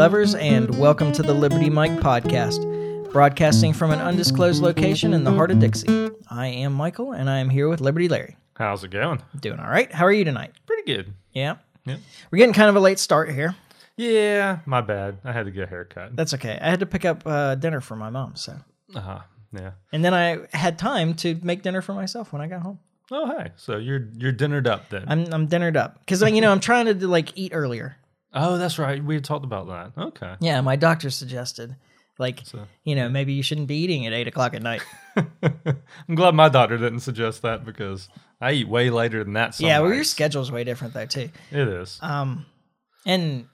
lovers, and welcome to the Liberty Mike podcast, broadcasting from an undisclosed location in the heart of Dixie. I am Michael, and I am here with Liberty Larry. How's it going? Doing all right. How are you tonight? Pretty good. Yeah. Yeah. We're getting kind of a late start here. Yeah, my bad. I had to get a haircut. That's okay. I had to pick up uh, dinner for my mom, so. Uh huh. Yeah. And then I had time to make dinner for myself when I got home. Oh, hey. So you're you're dinnered up then? I'm I'm dinnered up because you know I'm trying to like eat earlier. Oh, that's right. We talked about that. Okay. Yeah, my doctor suggested like So- you know maybe you shouldn't be eating at eight o'clock at night. I'm glad my doctor didn't suggest that because I eat way later than that. Yeah, well your schedule's way different though too. It is. Um, and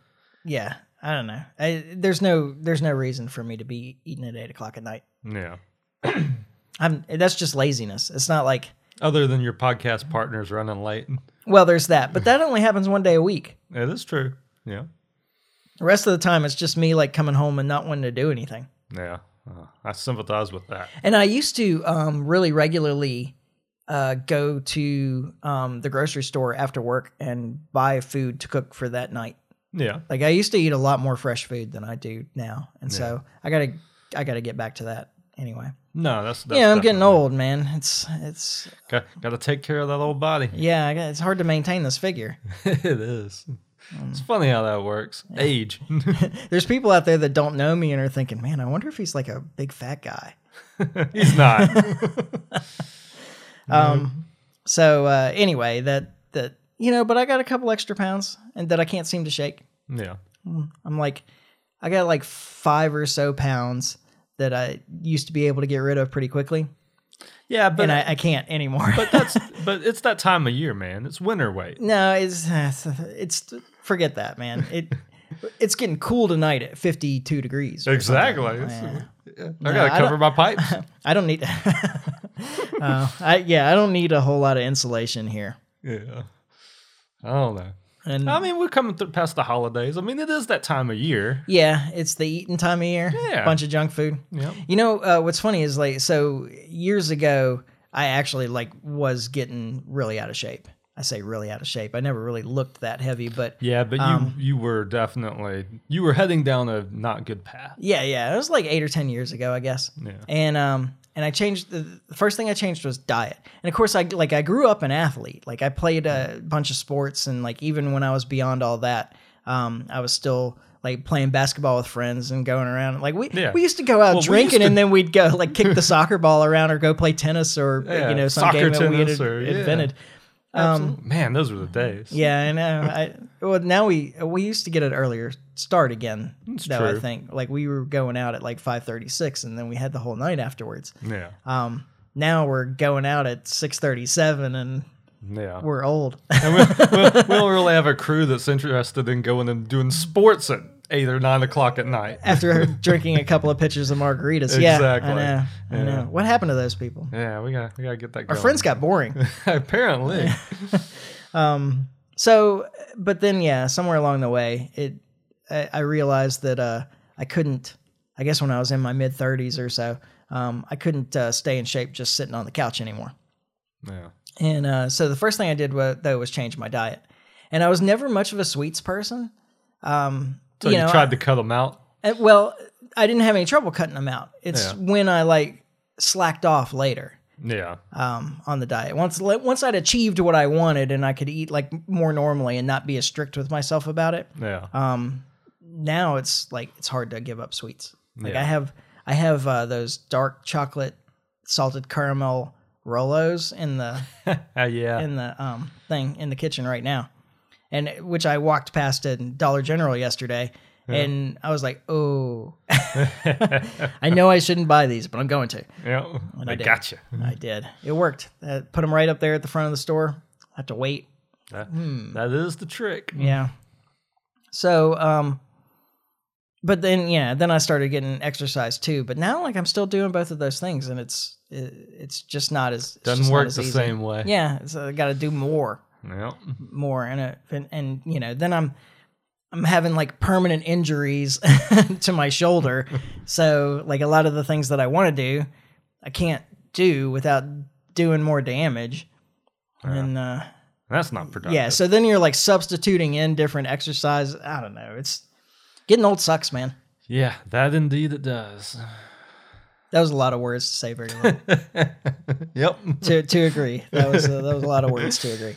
yeah, I don't know. I, there's no there's no reason for me to be eating at eight o'clock at night. yeah. I'm that's just laziness. It's not like Other than your podcast partners running late. well, there's that, but that only happens one day a week. It is true. Yeah. The rest of the time, it's just me like coming home and not wanting to do anything. Yeah. Uh, I sympathize with that. And I used to um, really regularly uh, go to um, the grocery store after work and buy food to cook for that night. Yeah. Like I used to eat a lot more fresh food than I do now, and so I gotta I gotta get back to that anyway. No, that's, that's yeah, I'm getting old, man. It's it's Got, got to take care of that old body. yeah, it's hard to maintain this figure. it is. It's funny how that works. Age. There's people out there that don't know me and are thinking, man, I wonder if he's like a big fat guy. He's not. Um, so uh, anyway, that that you know, but I got a couple extra pounds and that I can't seem to shake. yeah. I'm like, I got like five or so pounds that I used to be able to get rid of pretty quickly, Yeah, but and I, I can't anymore. but that's but it's that time of year, man. It's winter weight. no, it's it's forget that, man. It it's getting cool tonight at 52 degrees. Exactly. Yeah. I gotta I cover my pipes. I don't need. uh, I yeah, I don't need a whole lot of insulation here. yeah. I don't know. And I mean, we're coming through past the holidays. I mean, it is that time of year. yeah, it's the eating time of year. Yeah. bunch of junk food. Yep. You know uh, what's funny is like so years ago I actually like was getting really out of shape. I say really out of shape. I never really looked that heavy, but Yeah, but you Um, you were definitely you were heading down a not good path. yeah, yeah, it was like eight or ten years ago, I guess. Yeah. And um and I changed the, the first thing I changed was diet. And of course I like I grew up an athlete. Like I played a bunch of sports and like even when I was beyond all that, um I was still like playing basketball with friends and going around. Like we Yeah. we used to go out Well, drinking to- and then we'd go like kick the soccer ball around or go play tennis or Yeah, you know some soccer game that we had or- yeah. Um, man, those were the days. Yeah, I know. I well now we we used to get an earlier start again. It's though I think like we were going out at like five thirty six, and then we had the whole night afterwards. Yeah. Um, now we're going out at six thirty seven, and Yeah. we're old. And we, we, we don't really have a crew that's interested in going and doing sports at eight or nine o'clock at night. After drinking a couple of pitchers of margaritas, yeah, Exactly. I know, I Yeah. know. What happened to those people? Yeah, we got we gotta get that. Our going. friends got boring. apparently. Um, so, but then yeah, somewhere along the way, it I, I realized that uh, I couldn't. I guess when I was in my mid thirties or so, um, I couldn't uh, stay in shape just sitting on the couch anymore. Yeah. And uh, so the first thing I did wa- though was change my diet. And I was never much of a sweets person. Um, So you, know, tried to cut them out. Well, I didn't have any trouble cutting them out. It's Yeah. when I like slacked off later Yeah. um, on the diet. Once once I'd achieved what I wanted and I could eat like more normally and not be as strict with myself about it. Yeah. Um, now it's like it's hard to give up sweets. Like Yeah. I have I have uh, those dark chocolate salted caramel Rolos in the Uh, yeah. in the um thing in the kitchen right now, and which I walked past at Dollar General yesterday. And I was like, "Oh, I know I shouldn't buy these, but I'm going to." yeah. I I did. gotcha. I did. It worked. Uh, put them right up there at the front of the store. I have to wait. That, Hmm. that is the trick. Yeah. So, um, but then yeah, then I started getting exercise too. But now, like, I'm still doing both of those things, and it's it, it's just not as it's Doesn't work the easy. same way. Yeah, so I got to do more, Yeah. more, and, uh, and and you know, then I'm I'm having like permanent injuries to my shoulder. so, like, a lot of the things that I want to do, I can't do without doing more damage. And uh, That's not productive. yeah, so then you're like substituting in different exercise. I don't know. It's Getting old sucks, man. Yeah, that indeed it does. That was a lot of words to say very long. Yep. to to agree. That was a, that was a lot of words to agree.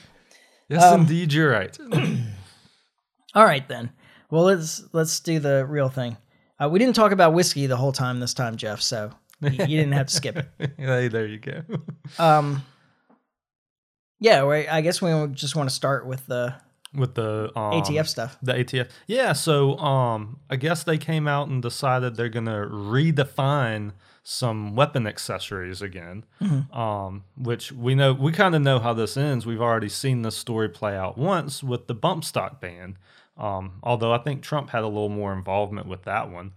Yes, Um, indeed, you're right. All right then. Well, let's let's do the real thing. Uh, we didn't talk about whiskey the whole time this time, Jeff. So you, you didn't have to skip it. hey, there you go. Um, yeah, I guess we just want to start with the With the um, ATF stuff. The ATF. Yeah, so um I guess they came out and decided they're going to redefine some weapon accessories again. Um which we know we kind of know how this ends. We've already seen this story play out once with the bump stock ban. Um although I think Trump had a little more involvement with that one.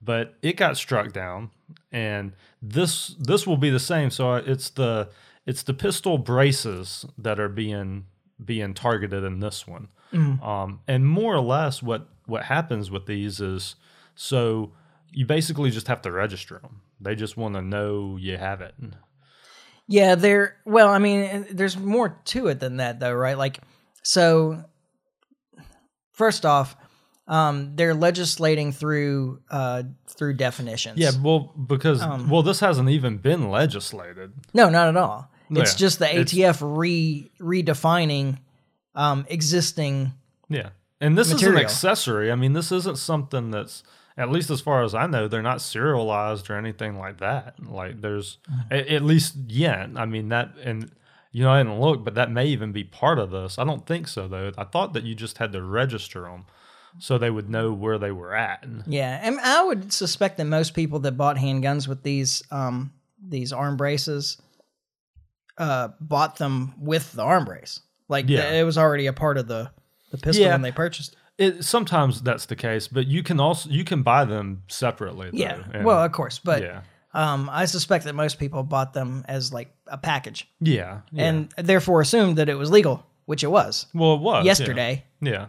But it got struck down and this this will be the same. So it's the it's the pistol braces that are being being targeted in this one. Um, and more or less, what what happens with these is so you basically just have to register them. They just want to know you have it. Yeah, there. Well, I mean, there's more to it than that, though, right? Like, so first off, um, they're legislating through uh, through definitions. Yeah, well, because Um, well, this hasn't even been legislated. No, not at all. It's just the ATF re redefining um, existing. Yeah, and this is an accessory. I mean, this isn't something that's at least as far as I know, they're not serialized or anything like that. Like there's Mm-hmm. a- at least yet. I mean that, and you know, I didn't look, but that may even be part of this. I don't think so though. I thought that you just had to register them so they would know where they were at. Yeah, and I would suspect that most people that bought handguns with these um, these arm braces uh, bought them with the arm brace. Like Yeah. it was already a part of the the pistol Yeah. when they purchased. It sometimes that's the case, but you can also you can buy them separately. Though, Yeah, and- well, of course, but yeah, um, I suspect that most people bought them as like a package, yeah, yeah. and therefore assumed that it was legal, which it was well, it was yeah. yesterday. Yeah.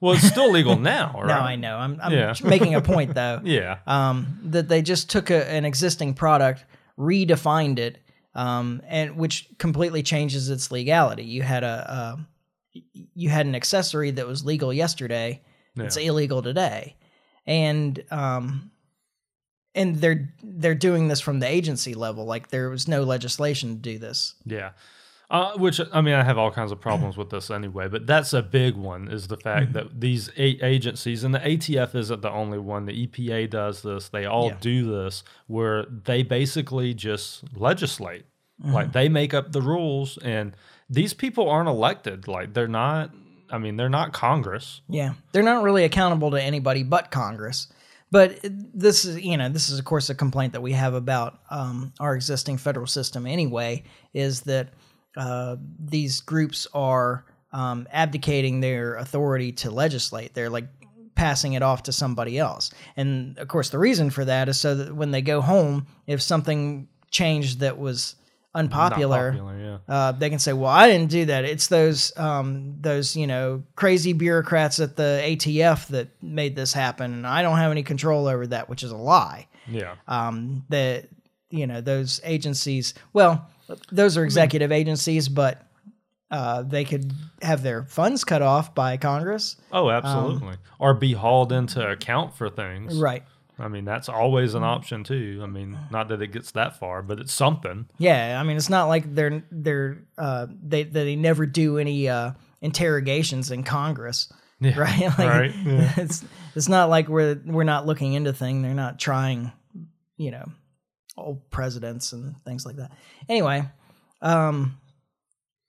Well, it's still legal now, right? No, I know. I'm, I'm Yeah. making a point though. Yeah. um, that they just took a, an existing product, redefined it, um, and which completely changes its legality. You had a, a you had an accessory that was legal yesterday, it's illegal today, and um, and they're they're doing this from the agency level. Like there was no legislation to do this. Yeah. Uh, which I mean, I have all kinds of problems with this anyway, but that's a big one. Is the fact Mm-hmm. that these eight agencies and the ATF isn't the only one. The EPA does this. They all Yeah. do this, where they basically just legislate. Mm-hmm. Like they make up the rules, and these people aren't elected. Like they're not. I mean, they're not Congress. Yeah, they're not really accountable to anybody but Congress. But this is, you know, this is of course a complaint that we have about um, our existing federal system anyway. Is that uh, these groups are um, abdicating their authority to legislate? They're like passing it off to somebody else. And of course, the reason for that is so that when they go home, if something changed that was unpopular, popular, yeah. uh, they can say, "Well, I didn't do that. It's those um, those you know crazy bureaucrats at the ATF that made this happen, and I don't have any control over that," which is a lie. Yeah. Um, that you know those agencies, well, those are executive agencies, but uh, they could have their funds cut off by Congress, Oh, absolutely. or be hauled into account for things. Um, right? I mean, that's always an option too. I mean, not that it gets that far, but it's something. Yeah, I mean, it's not like they're they're uh, they they never do any uh, interrogations in Congress. Yeah, right? Like, right, yeah. It's it's not like we're we're not looking into things. They're not trying, you know, old presidents and things like that. Anyway, um,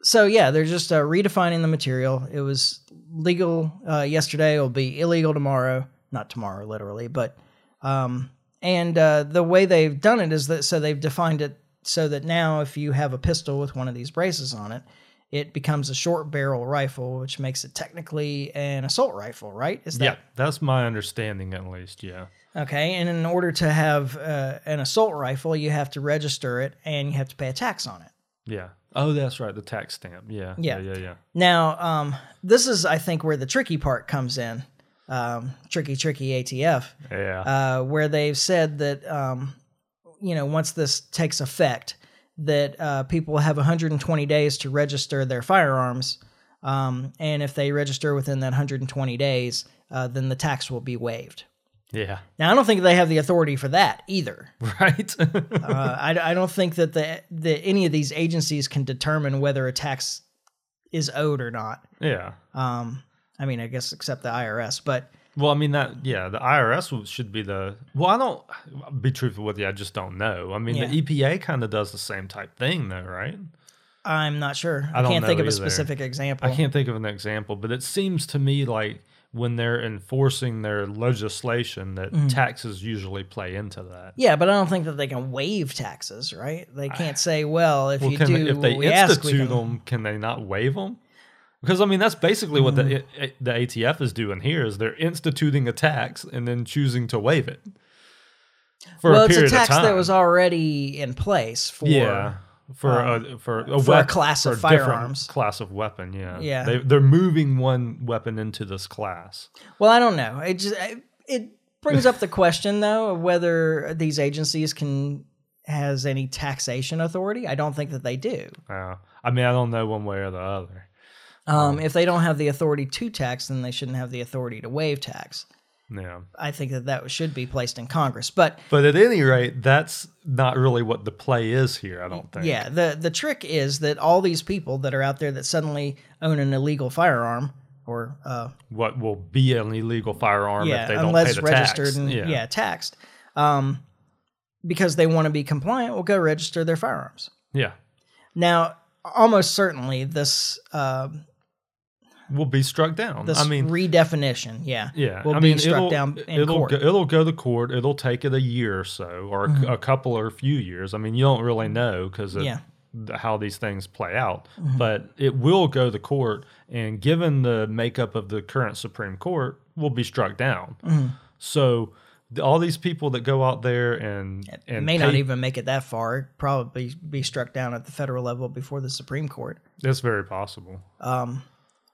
so yeah, they're just uh, redefining the material. It was legal uh, yesterday. It'll be illegal tomorrow. Not tomorrow, literally, but um, and uh, the way they've done it is that so they've defined it so that now if you have a pistol with one of these braces on it, it becomes a short barrel rifle, which makes it technically an assault rifle, right? Is that Yeah, that's my understanding at least. Yeah. okay? And in order to have uh, an assault rifle, you have to register it and you have to pay a tax on it. Yeah. Oh, that's right. The tax stamp. Yeah. Yeah. Yeah. Yeah. yeah. Now, um, this is, I think, where the tricky part comes in. Um, tricky, tricky ATF, Yeah. uh, where they've said that, um, you know, once this takes effect, that uh, people have 120 days to register their firearms Um, and if they register within that 120 days, uh, then the tax will be waived. Yeah. Now, I don't think they have the authority for that either. Right. Uh, I, I don't think that the, the any of these agencies can determine whether a tax is owed or not. yeah. Um, I mean, I guess except the IRS, but Well, I mean that yeah, the IRS should be the well. I don't I'll be truthful with you. I just don't know. I mean, Yeah. the EPA kind of does the same type thing, though, right? I'm not sure. I I, can't think of a specific example. I can't think of an example, but it seems to me like when they're enforcing their legislation, that Mm-hmm. taxes usually play into that. Yeah, but I don't think that they can waive taxes, right? They can't say, "Well, if Well, you do if they we ask, we institute can." them, can they not waive them? Because I mean, that's basically what Mm. the the ATF is doing here: is they're instituting a tax and then choosing to waive it for well, a it's a tax of time. that was already in place for. yeah, for um, a for a, for a wep- class for of a firearms. class of weapon. Yeah, Yeah. They, they're moving one weapon into this class. Well, I don't know. It just it- it brings up the question though of whether these agencies can has any taxation authority. I don't think that they do. Uh, I mean, I don't know one way or the other. Um, if they don't have the authority to tax, then they shouldn't have the authority to waive tax. Yeah. I think that that should be placed in Congress. But But at any rate, that's not really what the play is here, I don't think. yeah, the the trick is that all these people that are out there that suddenly own an illegal firearm or uh, What will be an illegal firearm yeah, if they don't unless pay the registered tax. and yeah. yeah. taxed, um, because they want to be compliant, will go register their firearms. Yeah. Now, almost certainly, this uh, Will be struck down. this I mean, redefinition, yeah, yeah. will I be struck it'll, down in it'll court. Mm-hmm. Go, it'll go to court. It'll take it a year or so, or a, a couple or a few years. I mean, you don't really know because Yeah. how these things play out. But it will go to court, and given the makeup of the current Supreme Court, will be struck down. Mm-hmm. So all these people that go out there and It and may not even make it that far. It'd probably be struck down at the federal level before the Supreme Court. that's very possible.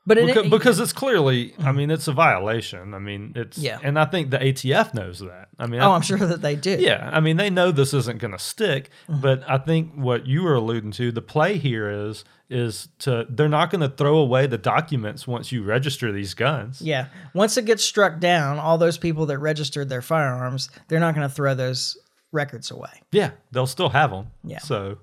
But it, because, because it's clearly i mean it's a violation i mean it's Mm-hmm. Yeah. and i think the atf knows that i mean oh, I, I'm sure that they do. yeah i mean they know this isn't going to stick Mm-hmm. but i think what you were alluding to the play here is is to they're not going to throw away the documents once you register these guns Yeah. Once it gets struck down, all those people that registered their firearms, they're not going to throw those records away. yeah they'll still have them Yeah. so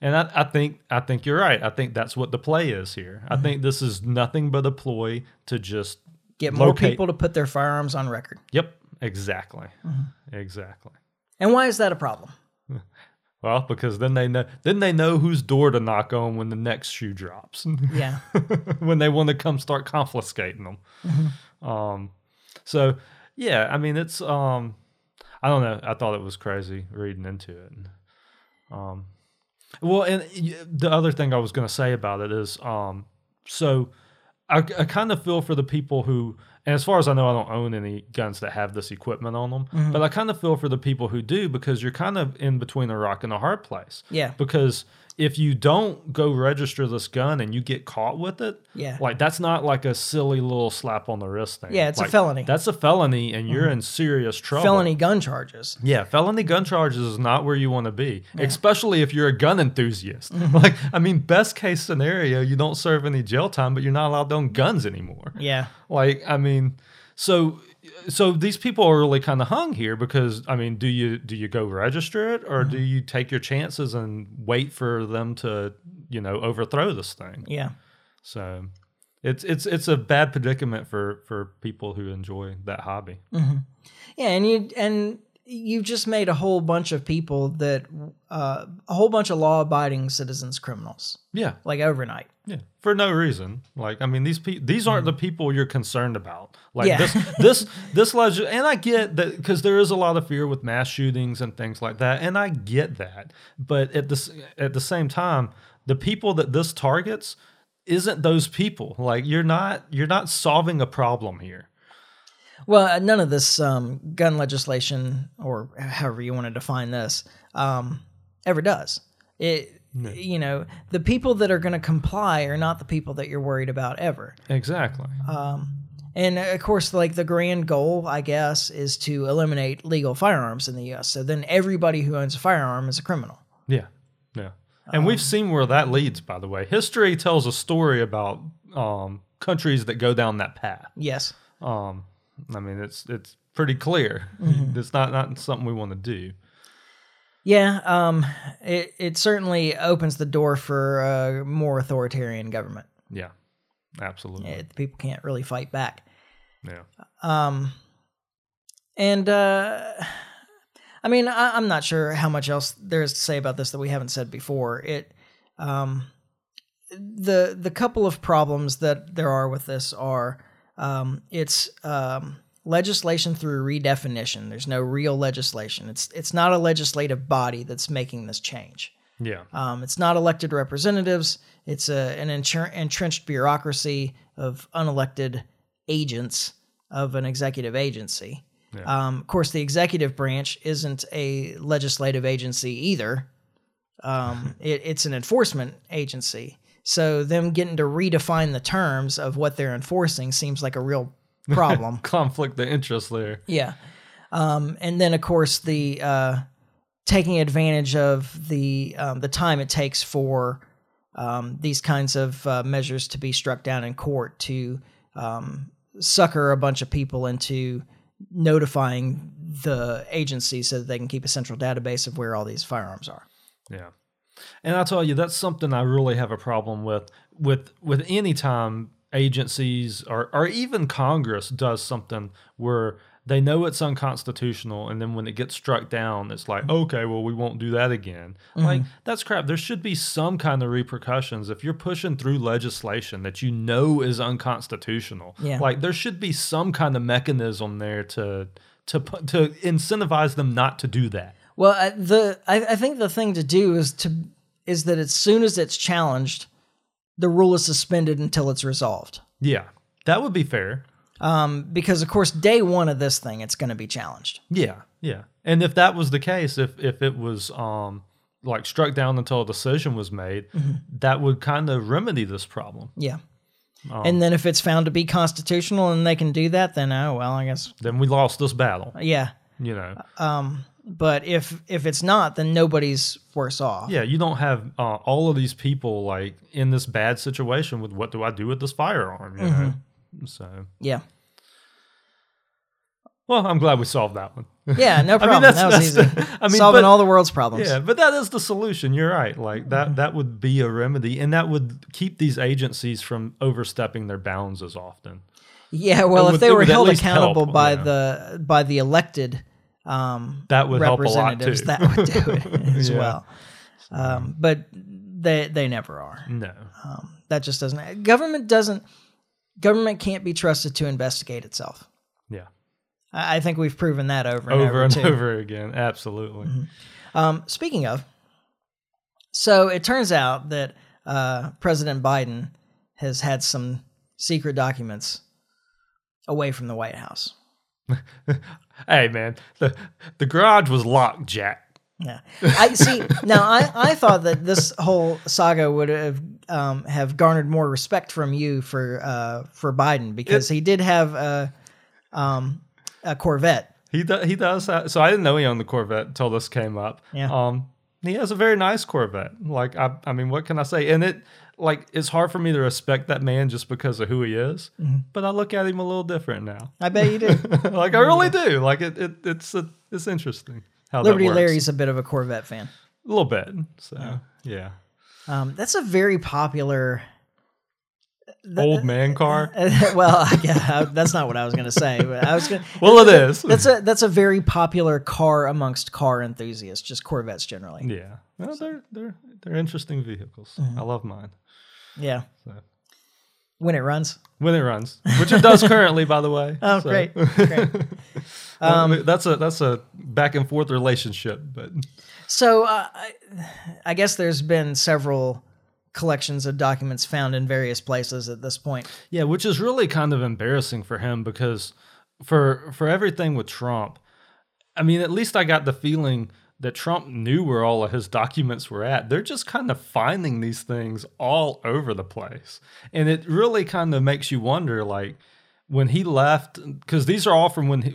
and I, I think I think you're right. I think that's what the play is here. Mm-hmm. I think this is nothing but a ploy to just Get more Locate- people to put their firearms on record. Yep, exactly, Mm-hmm. exactly. And why is that a problem? Well, because then they know then they know whose door to knock on when the next shoe drops. Yeah. when they want to come start confiscating them. Mm-hmm. Um, so yeah, I mean it's um, I don't know. I thought it was crazy reading into it. Um, well, and the other thing I was going to say about it is um, so I, I kind of feel for the people who, and as far as I know, I don't own any guns that have this equipment on them, Mm-hmm. but I kind of feel for the people who do because you're kind of in between a rock and a hard place. Yeah. Because if you don't go register this gun and you get caught with it, Yeah. like that's not like a silly little slap on the wrist thing. Yeah, it's a felony. Mm-hmm. That's a felony, and you're in serious trouble. Felony gun charges. Yeah, felony gun charges is not where you want to be, especially if you're a gun enthusiast. Mm-hmm. Like, I mean, best case scenario, you don't serve any jail time, but you're not allowed to own guns anymore. Yeah. Like, I mean, so so these people are really kind of hung here because I mean, do you do you go register it or do Mm-hmm. you take your chances and wait for them to you know overthrow this thing? Yeah. So it's it's it's a bad predicament for for people who enjoy that hobby. Yeah, and you and you just made a whole bunch of people that uh, a whole bunch of law-abiding citizens criminals Yeah, like overnight. Yeah, for no reason. Like, I mean, these pe- these aren't the people you're concerned about. Like Yeah. this, this, this legend, and I get that because there is a lot of fear with mass shootings and things like that, and I get that. But at this, at the same time, the people that this targets isn't those people. Like, you're not, you're not solving a problem here. Well, uh, none of this um, gun legislation, or however you want to define this, um, ever does. It, you know, the people that are going to comply are not the people that you're worried about ever. Exactly. And uh, of course, like the grand goal, I guess, is to eliminate legal firearms in the U.S. So then everybody who owns a firearm is a criminal. Yeah. Yeah. And we've seen where that leads, by the way. History tells a story about um, countries that go down that path. Yes. Um, I mean, it's it's pretty clear. Mm-hmm. It's not not something we want to do. Yeah, um, it it certainly opens the door for a more authoritarian government. Yeah, absolutely. It, people can't really fight back. Yeah. Um, and uh, I mean, I, I'm not sure how much else there is to say about this that we haven't said before. It, um, the the couple of problems that there are with this are um, it's um, legislation through redefinition. There's no real legislation. It's it's not a legislative body that's making this change. Yeah. Um, it's not elected representatives. It's a, an entr- entrenched bureaucracy of unelected agents of an executive agency. Yeah. Um, of course, the executive branch isn't a legislative agency either. Um, it, it's an enforcement agency. So them getting to redefine the terms of what they're enforcing seems like a real problem. Conflict the interest there. Yeah. Um, and then of course the uh, taking advantage of the um, the time it takes for um, these kinds of uh, measures to be struck down in court to um, sucker a bunch of people into notifying the agency so that they can keep a central database of where all these firearms are. Yeah. And I tell you, that's something I really have a problem with. With with any time agencies or or even Congress does something where they know it's unconstitutional, and then when it gets struck down, it's like, mm-hmm. okay, well, we won't do that again. Mm-hmm. Like that's crap. There should be some kind of repercussions if you're pushing through legislation that you know is unconstitutional. Yeah. Like there should be some kind of mechanism there to to to incentivize them not to do that. Well, I, the I, I think the thing to do is to is that as soon as it's challenged, the rule is suspended until it's resolved. Yeah, that would be fair. Um, because of course, day one of this thing, it's going to be challenged. Yeah, yeah. And if that was the case, if if it was um like struck down until a decision was made, that would kind of remedy this problem. Yeah. and then if it's found to be constitutional and they can do that, then oh well, I guess Then we lost this battle. yeah. You know. But if if it's not, then nobody's worse off. Yeah, you don't have uh, all of these people like in this bad situation with what do I do with this firearm? You know. So Yeah. well, I'm glad we solved that one. Yeah, no I problem. mean, that's, that was that's easy. the- I mean, Solving but- all the world's problems. Yeah, but that is the solution. You're right. Like that that would be a remedy and that would keep these agencies from overstepping their bounds as often. Yeah, well, It if would- they were held accountable help, by yeah. the by the elected um, That would help a lot too. that would do it as Yeah. well. Um, but they they never are. No. Um, that just doesn't. Government doesn't. Government can't be trusted to investigate itself. Yeah. I, I think we've proven that over and Over over, and too. over again. Absolutely. Um, speaking of, so it turns out that uh, President Biden has had some secret documents away from the White House. Hey man, the the garage was locked, Jack. Yeah, I see. Now, I, I thought that this whole saga would have um, have garnered more respect from you for uh, for Biden because he did have a um, a Corvette. He does. He does. So I didn't know he owned the Corvette until this came up. Yeah. Um, he has a very nice Corvette. Like I, I mean, what can I say? And it, like, it's hard for me to respect that man just because of who he is. Mm-hmm. But I look at him a little different now. I bet you do. like I really do. Like it, it it's a, it's interesting how Liberty. Larry's a bit of a Corvette fan. a little bit. So yeah, Um, that's a very popular. old man car. well, yeah, that's not what I was going to say. But I was going. Well, it is. That's a that's a very popular car amongst car enthusiasts, just Corvettes generally. yeah. Well, they're they're they're interesting vehicles. Mm-hmm. I love mine. Yeah. So. When it runs. When it runs, which it does currently, by the way. Oh, So- great. great. Um, that's a that's a back and forth relationship, but So uh, I, I guess there's been several collections of documents found in various places at this point. yeah, which is really kind of embarrassing for him because for for everything with Trump, I mean, at least I got the feeling that Trump knew where all of his documents were at. They're just kind of finding these things all over the place, and it really kind of makes you wonder, like. When he left, because these are all from when, he,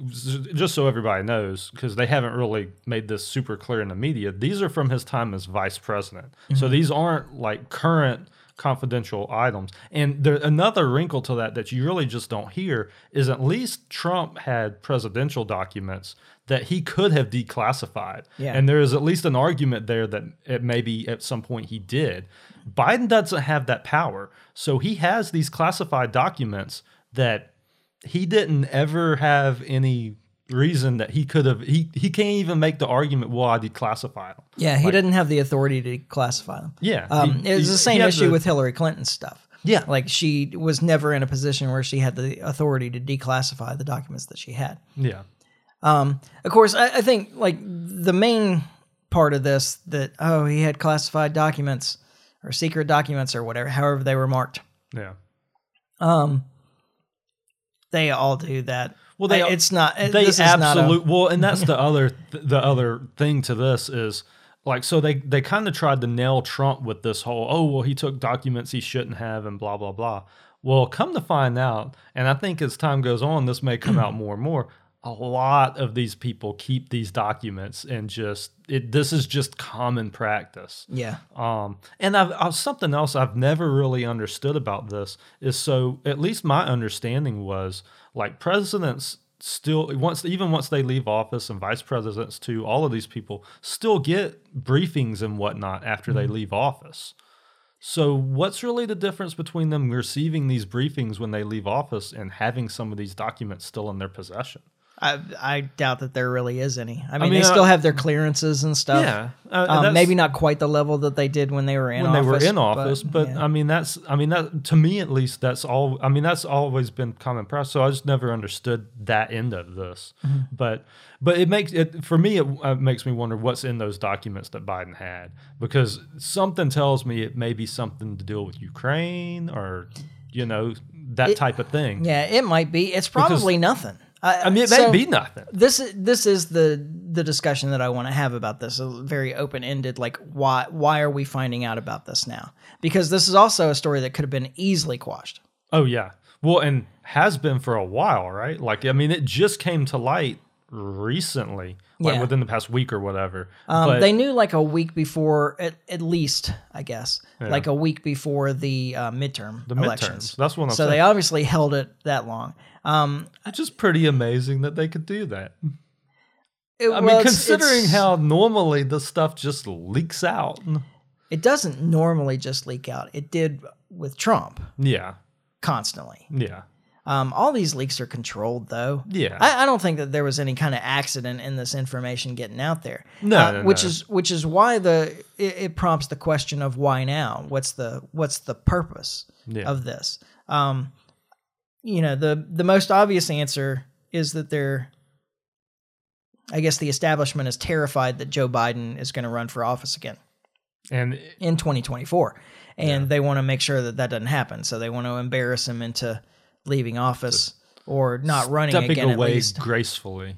just so everybody knows, because they haven't really made this super clear in the media, these are from his time as vice president. So mm-hmm. these aren't like current confidential items. And there another wrinkle to that that you really just don't hear is at least Trump had presidential documents that he could have declassified. Yeah. And there is at least an argument there that it maybe at some point he did. Biden doesn't have that power. So he has these classified documents that he didn't ever have any reason that he could have he he can't even make the argument well I declassify them. Yeah, he didn't have the authority to classify them. Yeah, Um, he- it was he- the same issue the- with Hillary Clinton's stuff. Yeah. Like she was never in a position where she had the authority to declassify the documents that she had. Yeah. Um, of course, I, I think like the main part of this that oh he had classified documents or secret documents or whatever, however they were marked. Yeah. Um, they all do that. Well, they I- it's not. They this is not a- well, and that's the other the other thing to this is like so they they kind of tried to nail Trump with this whole oh well he took documents he shouldn't have and blah blah blah. Well, come to find out, and I think as time goes on, this may come out more and more. A lot of these people keep these documents and just it. This is just common practice. yeah. Um, and I've, I've something else I've never really understood about this is so at least my understanding was like presidents still once even once they leave office and vice presidents too, all of these people still get briefings and whatnot after they leave office. So what's really the difference between them receiving these briefings when they leave office and having some of these documents still in their possession? I I doubt that there really is any. I mean, mean, they uh, still have their clearances and stuff. Yeah, uh, Um, maybe not quite the level that they did when they were in when office. they were in office, but, yeah. I mean that's I mean that to me at least that's all I mean that's always been common practice. So I just never understood that end of this. Mm-hmm. But but it makes it for me it uh, makes me wonder what's in those documents that Biden had because something tells me it may be something to deal with Ukraine or you know that type of thing. yeah, it might be. It's probably nothing. I, I mean it so may be nothing. This is this is the the discussion that I want to have about this. A very open ended. Like why why are we finding out about this now? Because this is also a story that could have been easily quashed. Oh yeah. Well, and has been for a while, right? Like I mean it just came to light recently, like Yeah. within the past week or whatever. Um, but they knew like a week before, at, at least, I guess, like a week before the uh, midterm the elections. midterms. That's what I'm so saying. they obviously held it that long. Um, It's just pretty amazing that they could do that. it- I well, mean, it's- considering it's- how normally the stuff just leaks out. it doesn't normally just leak out, it did with Trump Yeah, constantly. yeah, Um, all these leaks are controlled, though. yeah. I, I don't think that there was any kind of accident in this information getting out there. No, Uh, no, which no. is which is why the it, it prompts the question of why now? What's the what's the purpose Yeah. of this? Um, you know, the the most obvious answer is that they're. I guess the establishment is terrified that Joe Biden is going to run for office again and in 2024, and they want to make sure that that doesn't happen. So they want to embarrass him into leaving office or not running again at least. gracefully.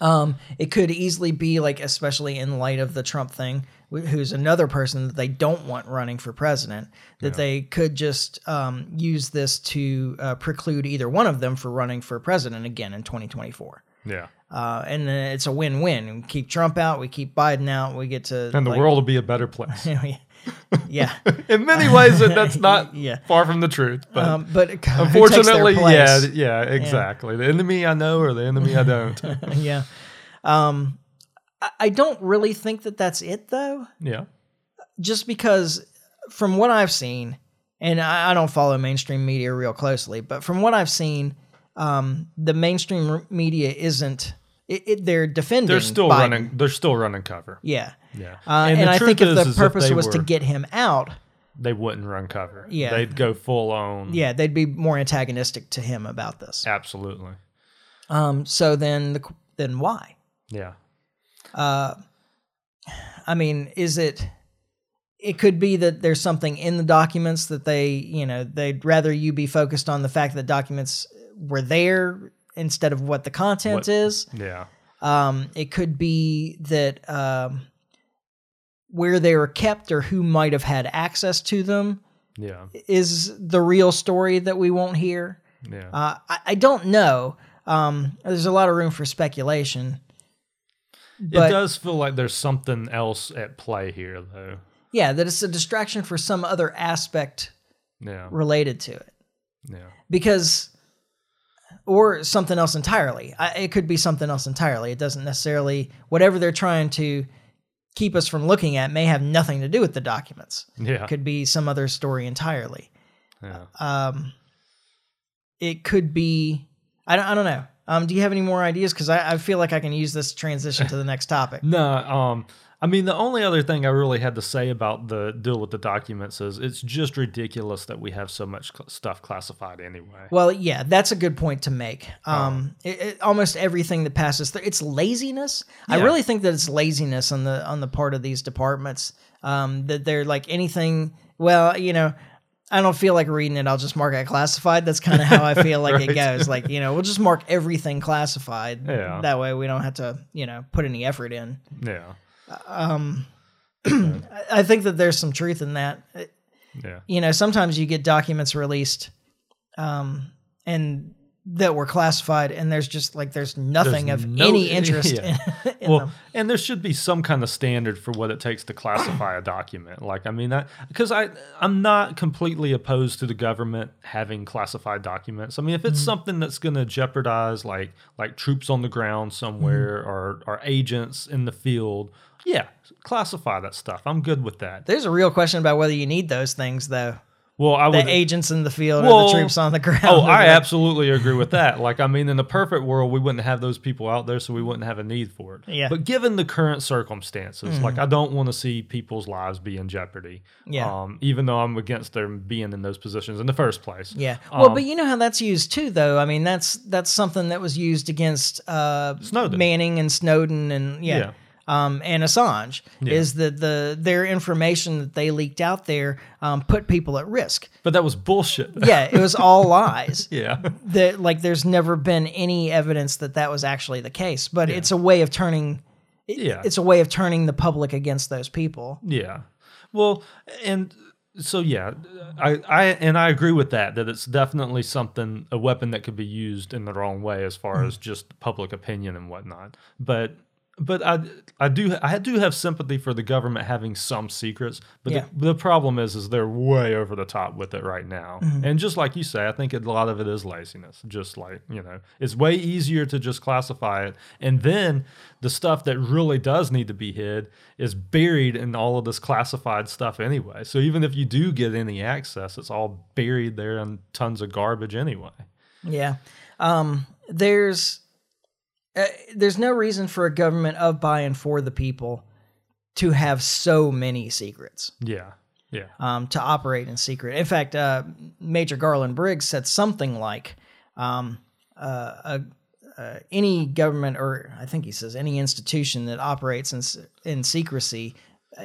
Um, it could easily be like, especially in light of the Trump thing, who's another person that they don't want running for president, that they could just um, use this to uh, preclude either one of them for running for president again in 2024. Yeah, Uh, and it's a win-win. We keep Trump out, we keep Biden out, we get to and the like- world will be a better place. yeah. In many ways, that's not Yeah. far from the truth. But Um, but it- who takes their unfortunately, yeah, yeah, exactly. The enemy I know or the enemy I don't. yeah. Um, I, I don't really think that that's it though. yeah, just because from what I've seen, and I, I don't follow mainstream media real closely, but from what I've seen, um, the mainstream media isn't. It, it, they're defending. they're still Biden. running. They're still running cover. Yeah. Yeah, Uh, And and I think if the is- if purpose they was to get him out, they wouldn't run cover. Yeah. they'd go full on. yeah, they'd be more antagonistic to him about this. absolutely. Um, so then, the, then why? Yeah, Uh, I mean, is it? It could be that there's something in the documents that they, you know, they'd rather you be focused on the fact that documents were there instead of what the content What- is. yeah, Um, it could be that um, where they were kept or who might have had access to them yeah, is the real story that we won't hear. yeah. Uh, I, I don't know. Um, there's a lot of room for speculation. it does feel like there's something else at play here, though. yeah, that it's a distraction for some other aspect Yeah. related to it. Yeah. because or something else entirely. I, it could be something else entirely. It doesn't necessarily whatever they're trying to keep us from looking at may have nothing to do with the documents. Yeah. it could be some other story entirely. Yeah. um it could be i don't, I don't know. Um do you have any more ideas? Because I, I feel like i can use this transition to the next topic. No, um, I mean the only other thing I really had to say about the deal with the documents is it's just ridiculous that we have so much cl- stuff classified anyway. Well, yeah, that's a good point to make. Um, it, it, almost everything that passes through, it's laziness. I really think that it's laziness on the on the part of these departments. Um, that they're like anything. Well, you know, I don't feel like reading it. I'll just mark it classified. That's kind of how I feel like it goes. Like you know, we'll just mark everything classified. Yeah. That way, we don't have to you know put any effort in. Yeah. I- I think that there's some truth in that. Yeah. you know, sometimes you get documents released, um, and that were classified, and there's just like there's nothing There's of no- any interest yeah. in, in well, them. and there should be some kind of standard for what it takes to classify a document. Like, I mean, because I I'm not completely opposed to the government having classified documents. I mean, if Mm-hmm. it's something that's going to jeopardize like like troops on the ground somewhere Mm-hmm. or or agents in the field, yeah, classify that stuff. I'm good with that. There's a real question about whether you need those things, though. Well, I The would. agents in the field or the troops on the ground. Oh, I like, absolutely agree with that. Like, I mean, in the perfect world, we wouldn't have those people out there, so we wouldn't have a need for it. Yeah. But given the current circumstances, like, I don't want to see people's lives be in jeopardy. Yeah. Um, even though I'm against them being in those positions in the first place. Yeah. Well, Um, but you know how that's used too, though. I mean, that's that's something that was used against uh, Snowden. Manning and Snowden and yeah. Yeah. Um, and Assange is that the their information that they leaked out there um, put people at risk. But that was bullshit. Yeah, it was all lies. yeah. that like there's never been any evidence that that was actually the case but it's a way of turning it- Yeah. it's a way of turning the public against those people Yeah. Well, and so yeah, I, I and I agree with that that it's definitely something a weapon that could be used in the wrong way as far as just public opinion and whatnot. But but I I do I do have sympathy for the government having some secrets, but Yeah. the, the problem is is they're way over the top with it right now. And just like you say, I think a lot of it is laziness. Just like you know, it's way easier to just classify it, and then the stuff that really does need to be hid is buried in all of this classified stuff anyway. So even if you do get any access, it's all buried there in tons of garbage anyway. yeah um there's uh, there's no reason for a government of by and for the people to have so many secrets Yeah, yeah, um, to operate in secret. In fact, uh, Major Garland Briggs said something like, um, uh, uh, uh, "Any government, or I think he says any institution that operates in in secrecy,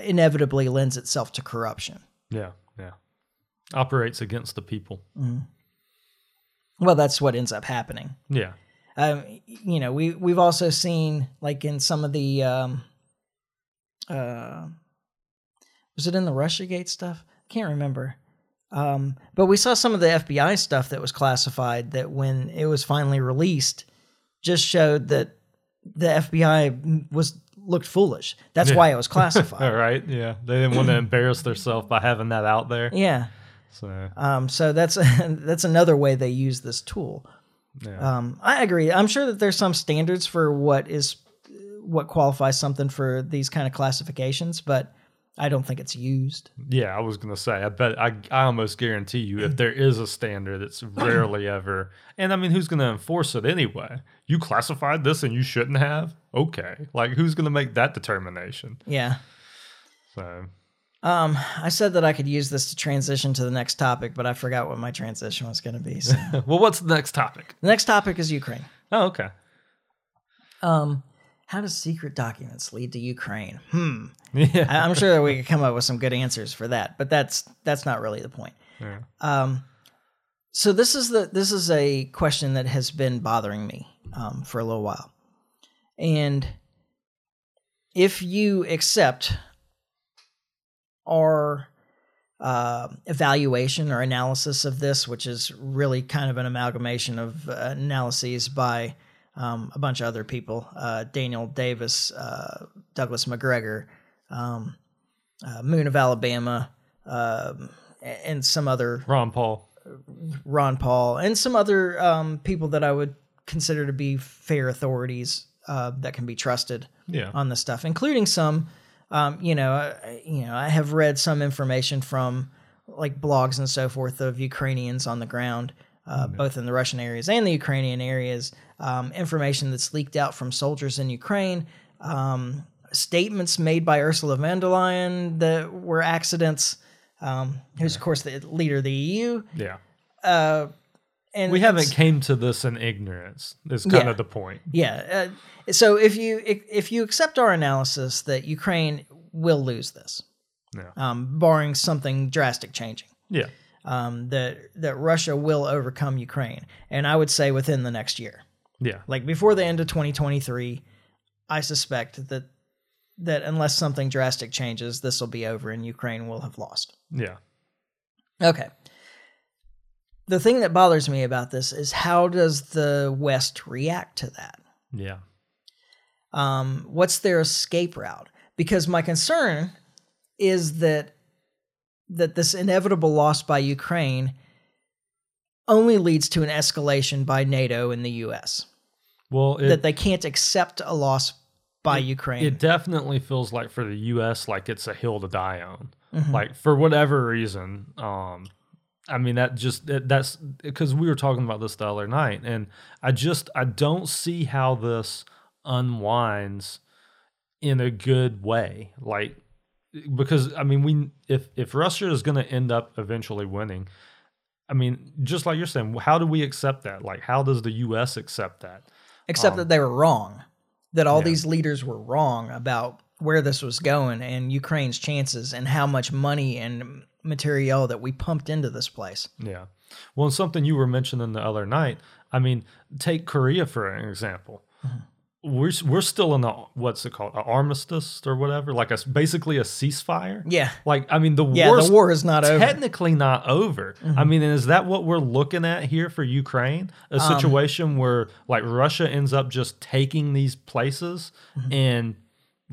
inevitably lends itself to corruption." yeah, yeah. Operates against the people. Well, that's what ends up happening. Yeah, Um, you know, we we've also seen like in some of the um, uh, was it in the RussiaGate stuff? I can't remember. Um, but we saw some of the FBI stuff that was classified that when it was finally released, just showed that the FBI was looked foolish. That's Yeah. why it was classified. right. Yeah, they didn't want to embarrass themselves by having that out there. yeah. So Um, so that's that's another way they use this tool. Yeah, Um, I agree. I'm sure that there's some standards for what is what qualifies something for these kind of classifications, but I don't think it's used. yeah. I was gonna say. I bet. I I almost guarantee you, if there is a standard, it's rarely ever. And I mean, who's gonna enforce it anyway? You classified this and you shouldn't have. Okay, like who's gonna make that determination? Yeah. So Um, I said that I could use this to transition to the next topic, but I forgot what my transition was going to be. So. well, what's the next topic? the next topic is Ukraine. Oh, okay. Um, how does secret documents lead to Ukraine? Hmm. Yeah. I, I'm sure that we could come up with some good answers for that, but that's that's not really the point. yeah. Um, so this is the this is a question that has been bothering me um, for a little while, and if you accept our uh, evaluation or analysis of this, which is really kind of an amalgamation of uh, analyses by um, a bunch of other people, uh, Daniel Davis, uh, Douglas Macgregor, um, uh, Moon of Alabama, um, and some other Ron Paul. Ron Paul, and some other um, people that I would consider to be fair authorities uh, that can be trusted Yeah. on this stuff, including some, um, you know, I, you know, I have read some information from like blogs and so forth of Ukrainians on the ground, uh, both in the Russian areas and the Ukrainian areas. Um, information that's leaked out from soldiers in Ukraine, um, statements made by Ursula von der Leyen that were accidents. Um, who's of course the leader of the EU, Yeah. And We haven't came to this in ignorance. Is kind Yeah. of the point. Yeah. Uh, so if you if, if you accept our analysis that Ukraine will lose this, Yeah. um, barring something drastic changing, Yeah. um, that that Russia will overcome Ukraine, and I would say within the next year, Yeah. like before the end of 2023, I suspect that that unless something drastic changes, this will be over and Ukraine will have lost. Yeah. Okay. The thing that bothers me about this is how does the West react to that? Yeah. um, what's their escape route? Because my concern is that that this inevitable loss by Ukraine only leads to an escalation by NATO and the U.S. Well, it, that they can't accept a loss by Ukraine. it definitely feels like for the U.S. like it's a hill to die on. Mm-hmm. Like for whatever reason, um, I mean that just that, that's because we were talking about this the other night, and I just I don't see how this unwinds in a good way. Like because I mean we if if Russia is going to end up eventually winning. I mean, just like you're saying, how do we accept that? Like, how does the U.S. accept that? except that um, they were wrong. That all Yeah. these leaders were wrong about where this was going and Ukraine's chances and how much money and material that we pumped into this place. Yeah. Well, and something you were mentioning the other night. I mean, take Korea for an example. Mm-hmm. We're we're still in a what's it called, an armistice or whatever, like a basically a ceasefire. Yeah. Like I mean, the Yeah, the war is not over. Mm-hmm. technically not over. I mean, is that what we're looking at here for Ukraine? A Um, situation where like Russia ends up just taking these places Mm-hmm. and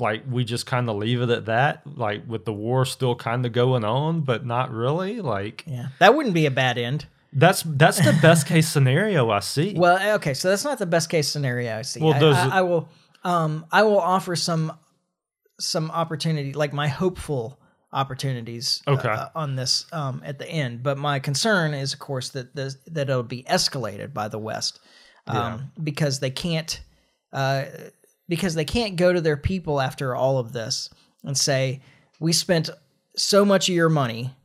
like we just kind of leave it at that, like with the war still kind of going on, but not really. Like Yeah. That wouldn't be a bad end. that's that's the best case scenario I see. Well, eh, okay, so that's not the best case scenario I see. Well, I, I, I will, um, I will offer some, some opportunity, like my hopeful opportunities, uh, Okay. uh, on this um, at the end. But my concern is, of course, that this, that it'll be escalated by the West, um, because they can't, uh, because they can't go to their people after all of this and say, "We spent so much of your money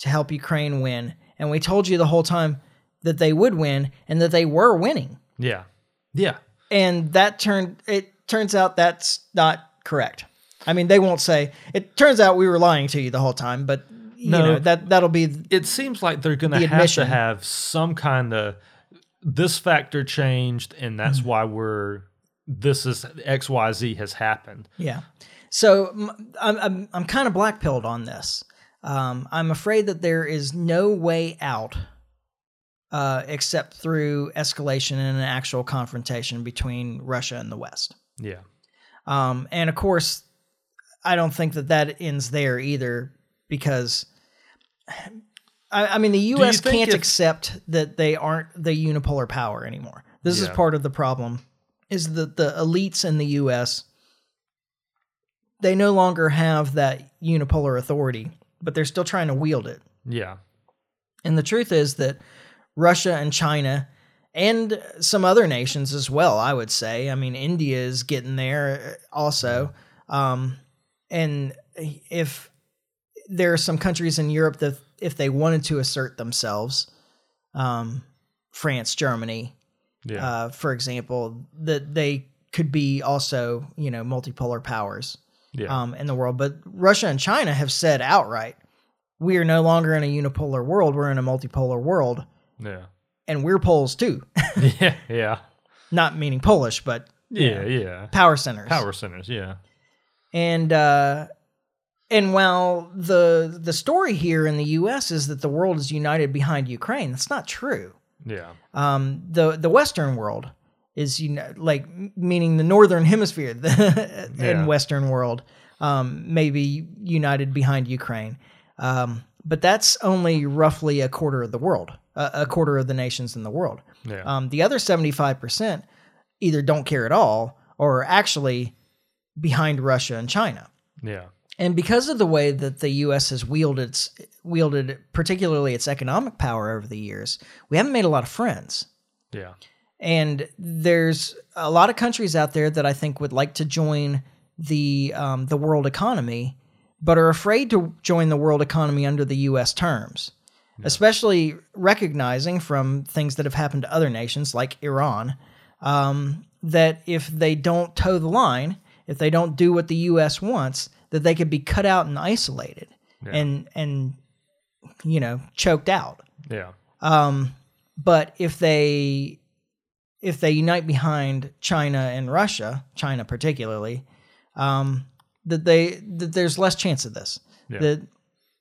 to help Ukraine win, and we told you the whole time that they would win and that they were winning." yeah, yeah, and that turned it turns out that's not correct. I mean, they won't say it turns out we were lying to you the whole time, but you No. know that that'll be it seems like they're going to The have admission. to have some kind of this factor changed, and that's Mm-hmm. why we're this is X Y Z has happened. yeah. So I'm I'm, I'm kind of blackpilled on this. Um, I'm afraid that there is no way out uh, except through escalation and an actual confrontation between Russia and the West. Yeah, Um, and of course, I don't think that that ends there either, because I, I mean the U.S. can't if- accept that they aren't the unipolar power anymore. This is part of the problem: is that the elites in the U.S. they no longer have that unipolar authority, but they're still trying to wield it. yeah, And the truth is that Russia and China and some other nations as well, I would say. I mean, India is getting there also. Um, and if there are some countries in Europe that, if they wanted to assert themselves, um, France, Germany, yeah, uh, for example, that they could be also, you know, multipolar powers yeah, um, in the world. But Russia and China have said outright, we are no longer in a unipolar world. We're in a multipolar world, yeah, and we're Poles too. yeah, yeah, Not meaning Polish, but yeah, yeah. power centers. Power centers. Yeah, And uh, and while the the story here in the U.S. is that the world is united behind Ukraine, that's not true. Yeah, Um, the the Western world is uni- like meaning the Northern Hemisphere the, Yeah. Western world um, maybe united behind Ukraine. Um, but that's only roughly a quarter of the world, a, a quarter of the nations in the world. Yeah. Um, the other 75% either don't care at all or are actually behind Russia and China. yeah. And because of the way that the U.S. has wielded, its, wielded particularly its economic power over the years, we haven't made a lot of friends. Yeah. And there's a lot of countries out there that I think would like to join the um, the world economy, but are afraid to join the world economy under the U.S. terms, especially recognizing from things that have happened to other nations like Iran um, that if they don't toe the line, if they don't do what the U.S. wants, that they could be cut out and isolated and and you know choked out. Yeah. Um, but if they if they unite behind China and Russia, China particularly, um, that they that there's less chance of this. Yeah. That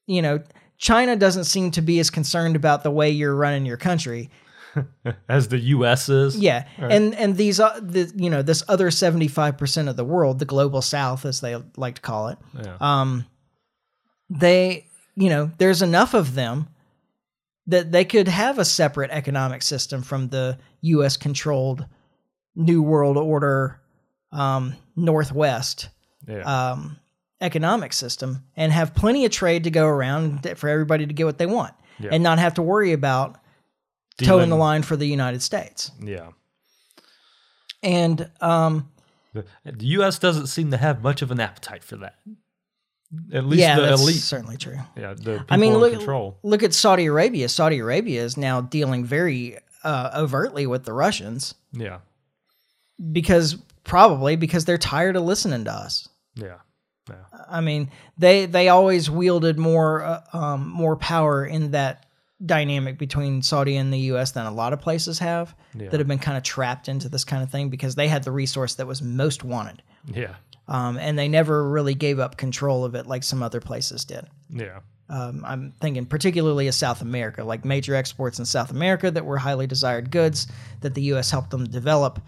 you know China doesn't seem to be as concerned about the way you're running your country. As the U.S. is. Yeah, and and these uh, the you know this other seventy five percent of the world, the global South as they like to call it, Yeah. um, they you know there's enough of them that they could have a separate economic system from the U.S. controlled New World Order um, Northwest yeah. um, economic system and have plenty of trade to go around for everybody to get what they want Yeah. and not have to worry about toeing the line for the United States. yeah. And um, The, the U.S. doesn't seem to have much of an appetite for that. At least yeah, the that's elite. certainly true. Yeah. The people I mean, in look, control. look at Saudi Arabia. Saudi Arabia is now dealing very uh, overtly with the Russians Yeah. because probably because they're tired of listening to us. Yeah. Yeah. I mean, they they always wielded more uh, um, more power in that dynamic between Saudi and the U.S. than a lot of places have Yeah. that have been kind of trapped into this kind of thing because they had the resource that was most wanted, Yeah. um, and they never really gave up control of it like some other places did. Yeah. Um, I'm thinking particularly of South America, like major exports in South America that were highly desired goods that the U.S. helped them develop.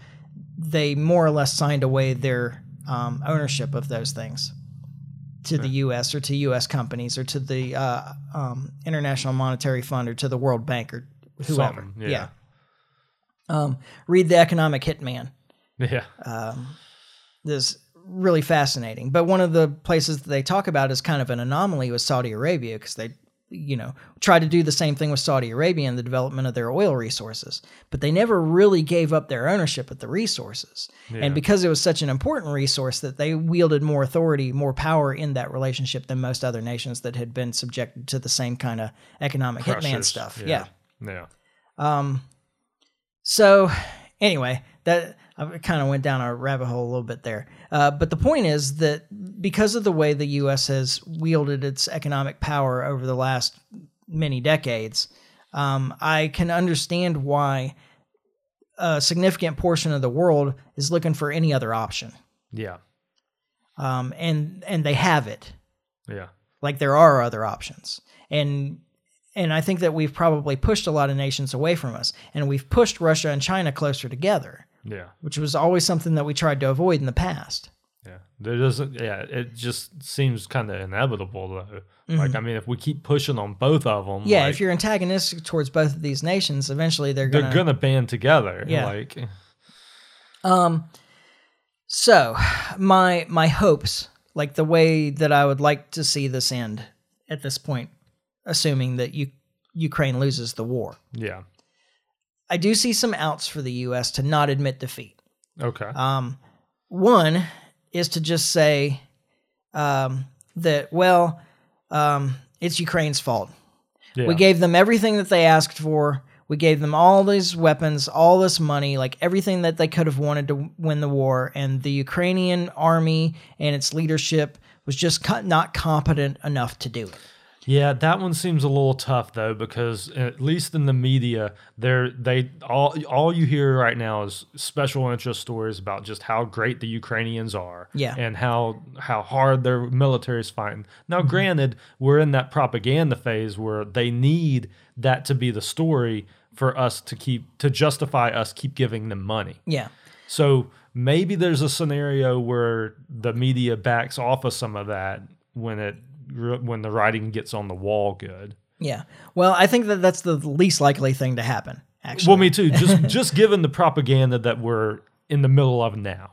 They more or less signed away their um, ownership of those things to the U.S. or to U.S. companies or to the uh, um, International Monetary Fund or to the World Bank or whoever. Something, yeah. Um, read the Economic Hitman Yeah. is really fascinating. But one of the places that they talk about is kind of an anomaly with Saudi Arabia because they, you know, tried to do the same thing with Saudi Arabia in the development of their oil resources, but they never really gave up their ownership of the resources. And because it was such an important resource that they wielded more authority, more power in that relationship than most other nations that had been subjected to the same kind of economic hitman stuff. yeah. Yeah. Um so, anyway, that I kind of went down a rabbit hole a little bit there. Uh, but the point is that because of the way the U.S. has wielded its economic power over the last many decades, um, I can understand why a significant portion of the world is looking for any other option, Yeah. um, and and they have it. Yeah. Like there are other options, and and I think that we've probably pushed a lot of nations away from us, and we've pushed Russia and China closer together, Yeah. which was always something that we tried to avoid in the past. Yeah. There doesn't. Yeah. It just seems kind of inevitable though. Like I mean, if we keep pushing on both of them, Mm-hmm. Yeah, like, if you're antagonistic towards both of these nations, eventually they're they're gonna. gonna band together. Yeah. Like. Um, so my my hopes, like the way that I would like to see this end at this point, assuming that you, Ukraine loses the war, Yeah. I do see some outs for the U.S. to not admit defeat. Okay. Um, one is to just say um, that, well, um, it's Ukraine's fault. yeah. We gave them everything that they asked for. We gave them all these weapons, all this money, like everything that they could have wanted to win the war. And the Ukrainian army and its leadership was just not competent enough to do it. Yeah, that one seems a little tough though because at least in the media, there they all all you hear right now is special interest stories about just how great the Ukrainians are, Yeah. and how how hard their military is fighting. Now, mm-hmm. granted, we're in that propaganda phase where they need that to be the story for us to keep to justify us keep giving them money. Yeah. So maybe there's a scenario where the media backs off of some of that when it when the writing gets on the wall good. Yeah. Well, I think that that's the least likely thing to happen. Actually, Well, me too. Just just given the propaganda that we're in the middle of now.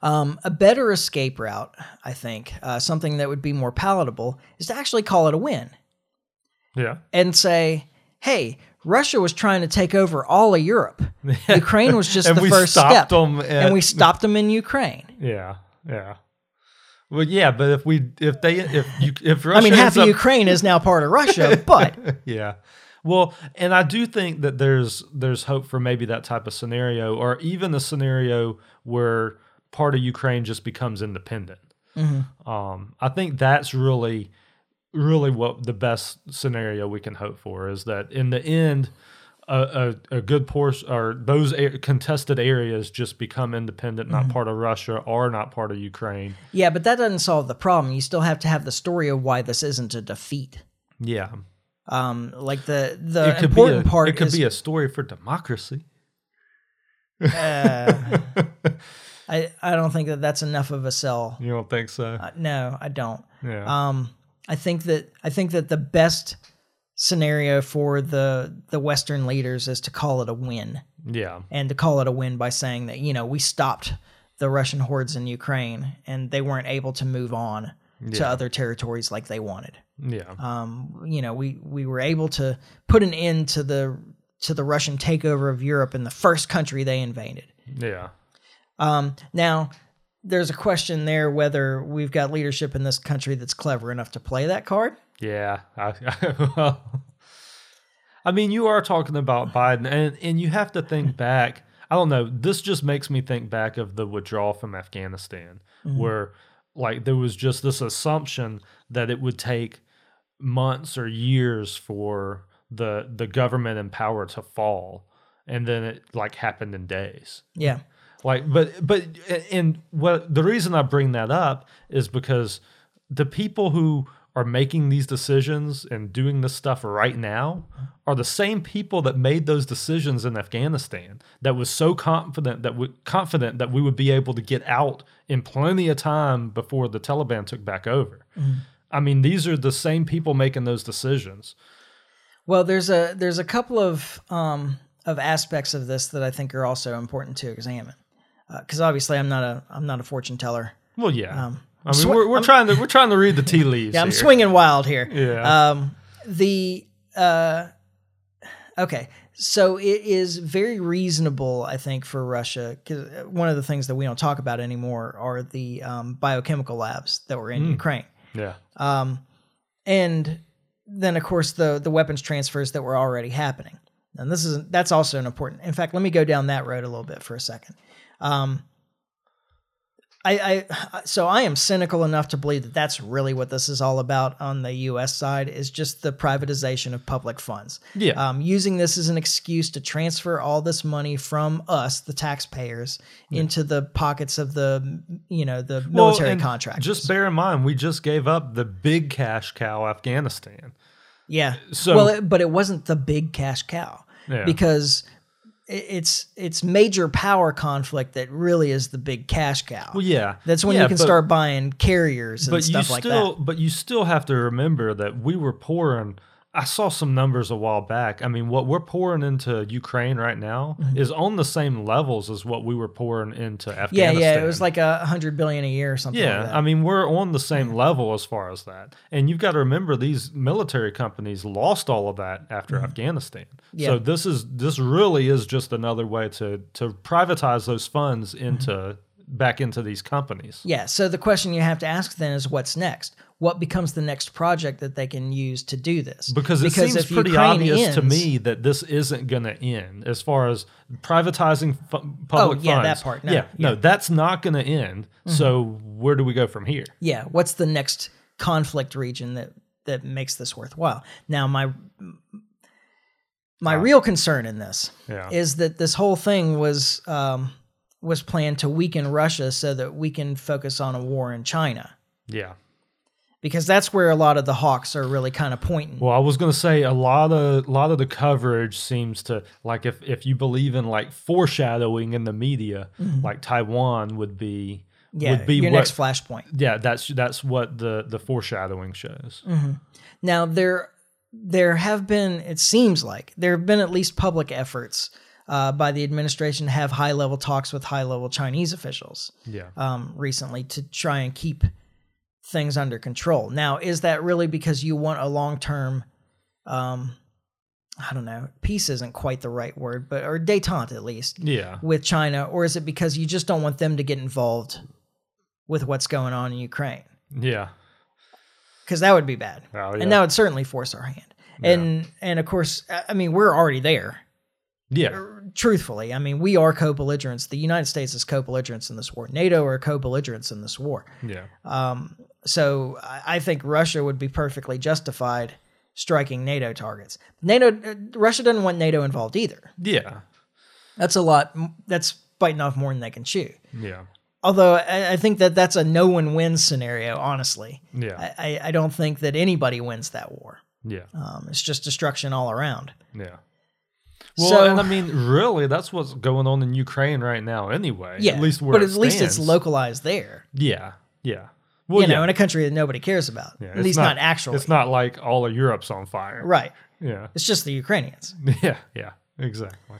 Um, a better escape route, I think, uh, something that would be more palatable, is to actually call it a win Yeah. and say, "Hey, Russia was trying to take over all of Europe. Ukraine was just the first step, them and we stopped them in Ukraine." Yeah. Yeah. Well, yeah, but if we if they if you if Russia I mean, half of up- Ukraine is now part of Russia, but yeah. Well, and I do think that there's there's hope for maybe that type of scenario, or even a scenario where part of Ukraine just becomes independent. Um, I think that's really, really what the best scenario we can hope for is that in the end, a, a, a good portion or those a- contested areas just become independent, not part of Russia or not part of Ukraine. yeah, but that doesn't solve the problem. You still have to have the story of why this isn't a defeat. Yeah, Um, like the the important a, part It could is be a story for democracy. uh, I I don't think that that's enough of a sell. You don't think so? Uh, no, I don't. Yeah. Um, I think that I think that the best scenario for the the Western leaders is to call it a win, yeah. and to call it a win by saying that you know we stopped the Russian hordes in Ukraine, and they weren't able to move on to other territories like they wanted. Yeah. Um, you know, we we were able to put an end to the to the Russian takeover of Europe in the first country they invaded. Yeah. Um, now, there's a question there whether we've got leadership in this country that's clever enough to play that card. Yeah. I, well, I mean, you are talking about Biden, and, and you have to think back. I don't know. This just makes me think back of the withdrawal from Afghanistan, mm-hmm. where like there was just this assumption that it would take months or years for the the government in power to fall, and then it like happened in days. Yeah. like but but and what the reason i bring that up is because the people who are making these decisions and doing this stuff right now are the same people that made those decisions in afghanistan that was so confident that we confident that we would be able to get out in plenty of time before the taliban took back over mm-hmm. i mean these are the same people making those decisions Well, there's a there's a couple of um, of aspects of this that I think are also important to examine. Uh, because obviously, I'm not a I'm not a fortune teller. well yeah um, i mean swi- we're, we're trying to we're trying to read the tea leaves Yeah, I'm here. swinging wild here. Yeah. Um, the uh, okay, so it is very reasonable, I think, for Russia. Because one of the things that we don't talk about anymore are the um, biochemical labs that were in Hmm. Ukraine, yeah um, and then of course the the weapons transfers that were already happening. And this is that's also an important. In fact, let me go down that road a little bit for a second. Um, I, I so I am cynical enough to believe that that's really what this is all about on the U.S. side is just the privatization of public funds. Yeah. Um, using this as an excuse to transfer all this money from us, the taxpayers, into the pockets of the you know the military Well, contractors. Just bear in mind, we just gave up the big cash cow, Afghanistan. Yeah. So- well, it, but it wasn't the big cash cow Yeah. because it's it's major power conflict that really is the big cash cow. Well, yeah, That's when Yeah, you can but- start buying carriers and stuff like still, that. but you still have to remember that we were pouring. I saw some numbers a while back. I mean, what we're pouring into Ukraine right now is on the same levels as what we were pouring into Afghanistan. yeah, it was like a hundred billion a year or something. Yeah, like that. I mean, we're on the same level as far as that. And you've got to remember these military companies lost all of that after Afghanistan. Mm-hmm. Yeah. So this is this really is just another way to to privatize those funds into back into these companies. yeah. So the question you have to ask then is, what's next? What becomes the next project that they can use to do this? Because it seems pretty Ukraine obvious to me that this isn't going to end as far as privatizing public Oh, yeah, that part. No, yeah, no, yeah. Mm-hmm. that's not going to end. So where do we go from here? yeah what's the next conflict region that that makes this worthwhile now my my real concern in this Yeah. is that this whole thing was um, was planned to weaken Russia so that we can focus on a war in China. Yeah. Because that's where a lot of the hawks are really kind of pointing. Well, I was gonna say a lot of a lot of the coverage seems to like if if you believe in like foreshadowing in the media, like Taiwan would be Mm-hmm. yeah, would be your what next flashpoint. yeah that's that's what the the foreshadowing shows. Now there there have been it seems like there have been at least public efforts uh, by the administration to have high level talks with high level Chinese officials Yeah, um, recently to try and keep things under control. Now, is that really because you want a long term? Um, I don't know. Peace isn't quite the right word, but or détente at least yeah, with China, or is it because you just don't want them to get involved with what's going on in Ukraine? yeah, because that would be bad, Oh, yeah. and that would certainly force our hand. And and of course, I I mean, we're already there. yeah, Truthfully, I mean, we are co-belligerents. The United States is co-belligerents in this war. NATO are co-belligerents in this war. yeah, Um, so I think Russia would be perfectly justified striking NATO targets. NATO, uh, Russia doesn't want NATO involved either. yeah, That's a lot. That's biting off more than they can chew. yeah, Although I, I think that that's a no one wins scenario. Honestly, yeah, I, I- don't think that anybody wins that war. yeah, Um, it's just destruction all around. yeah. Well, So- and I mean, really, that's what's going on in Ukraine right now, anyway. Yeah, at least where but at least it's localized there. Yeah, yeah. Well, you know, yeah. in a country that nobody cares about. yeah, at least not, actually. It's not like all of Europe's on fire. right. Yeah. It's just the Ukrainians. Yeah, yeah, exactly.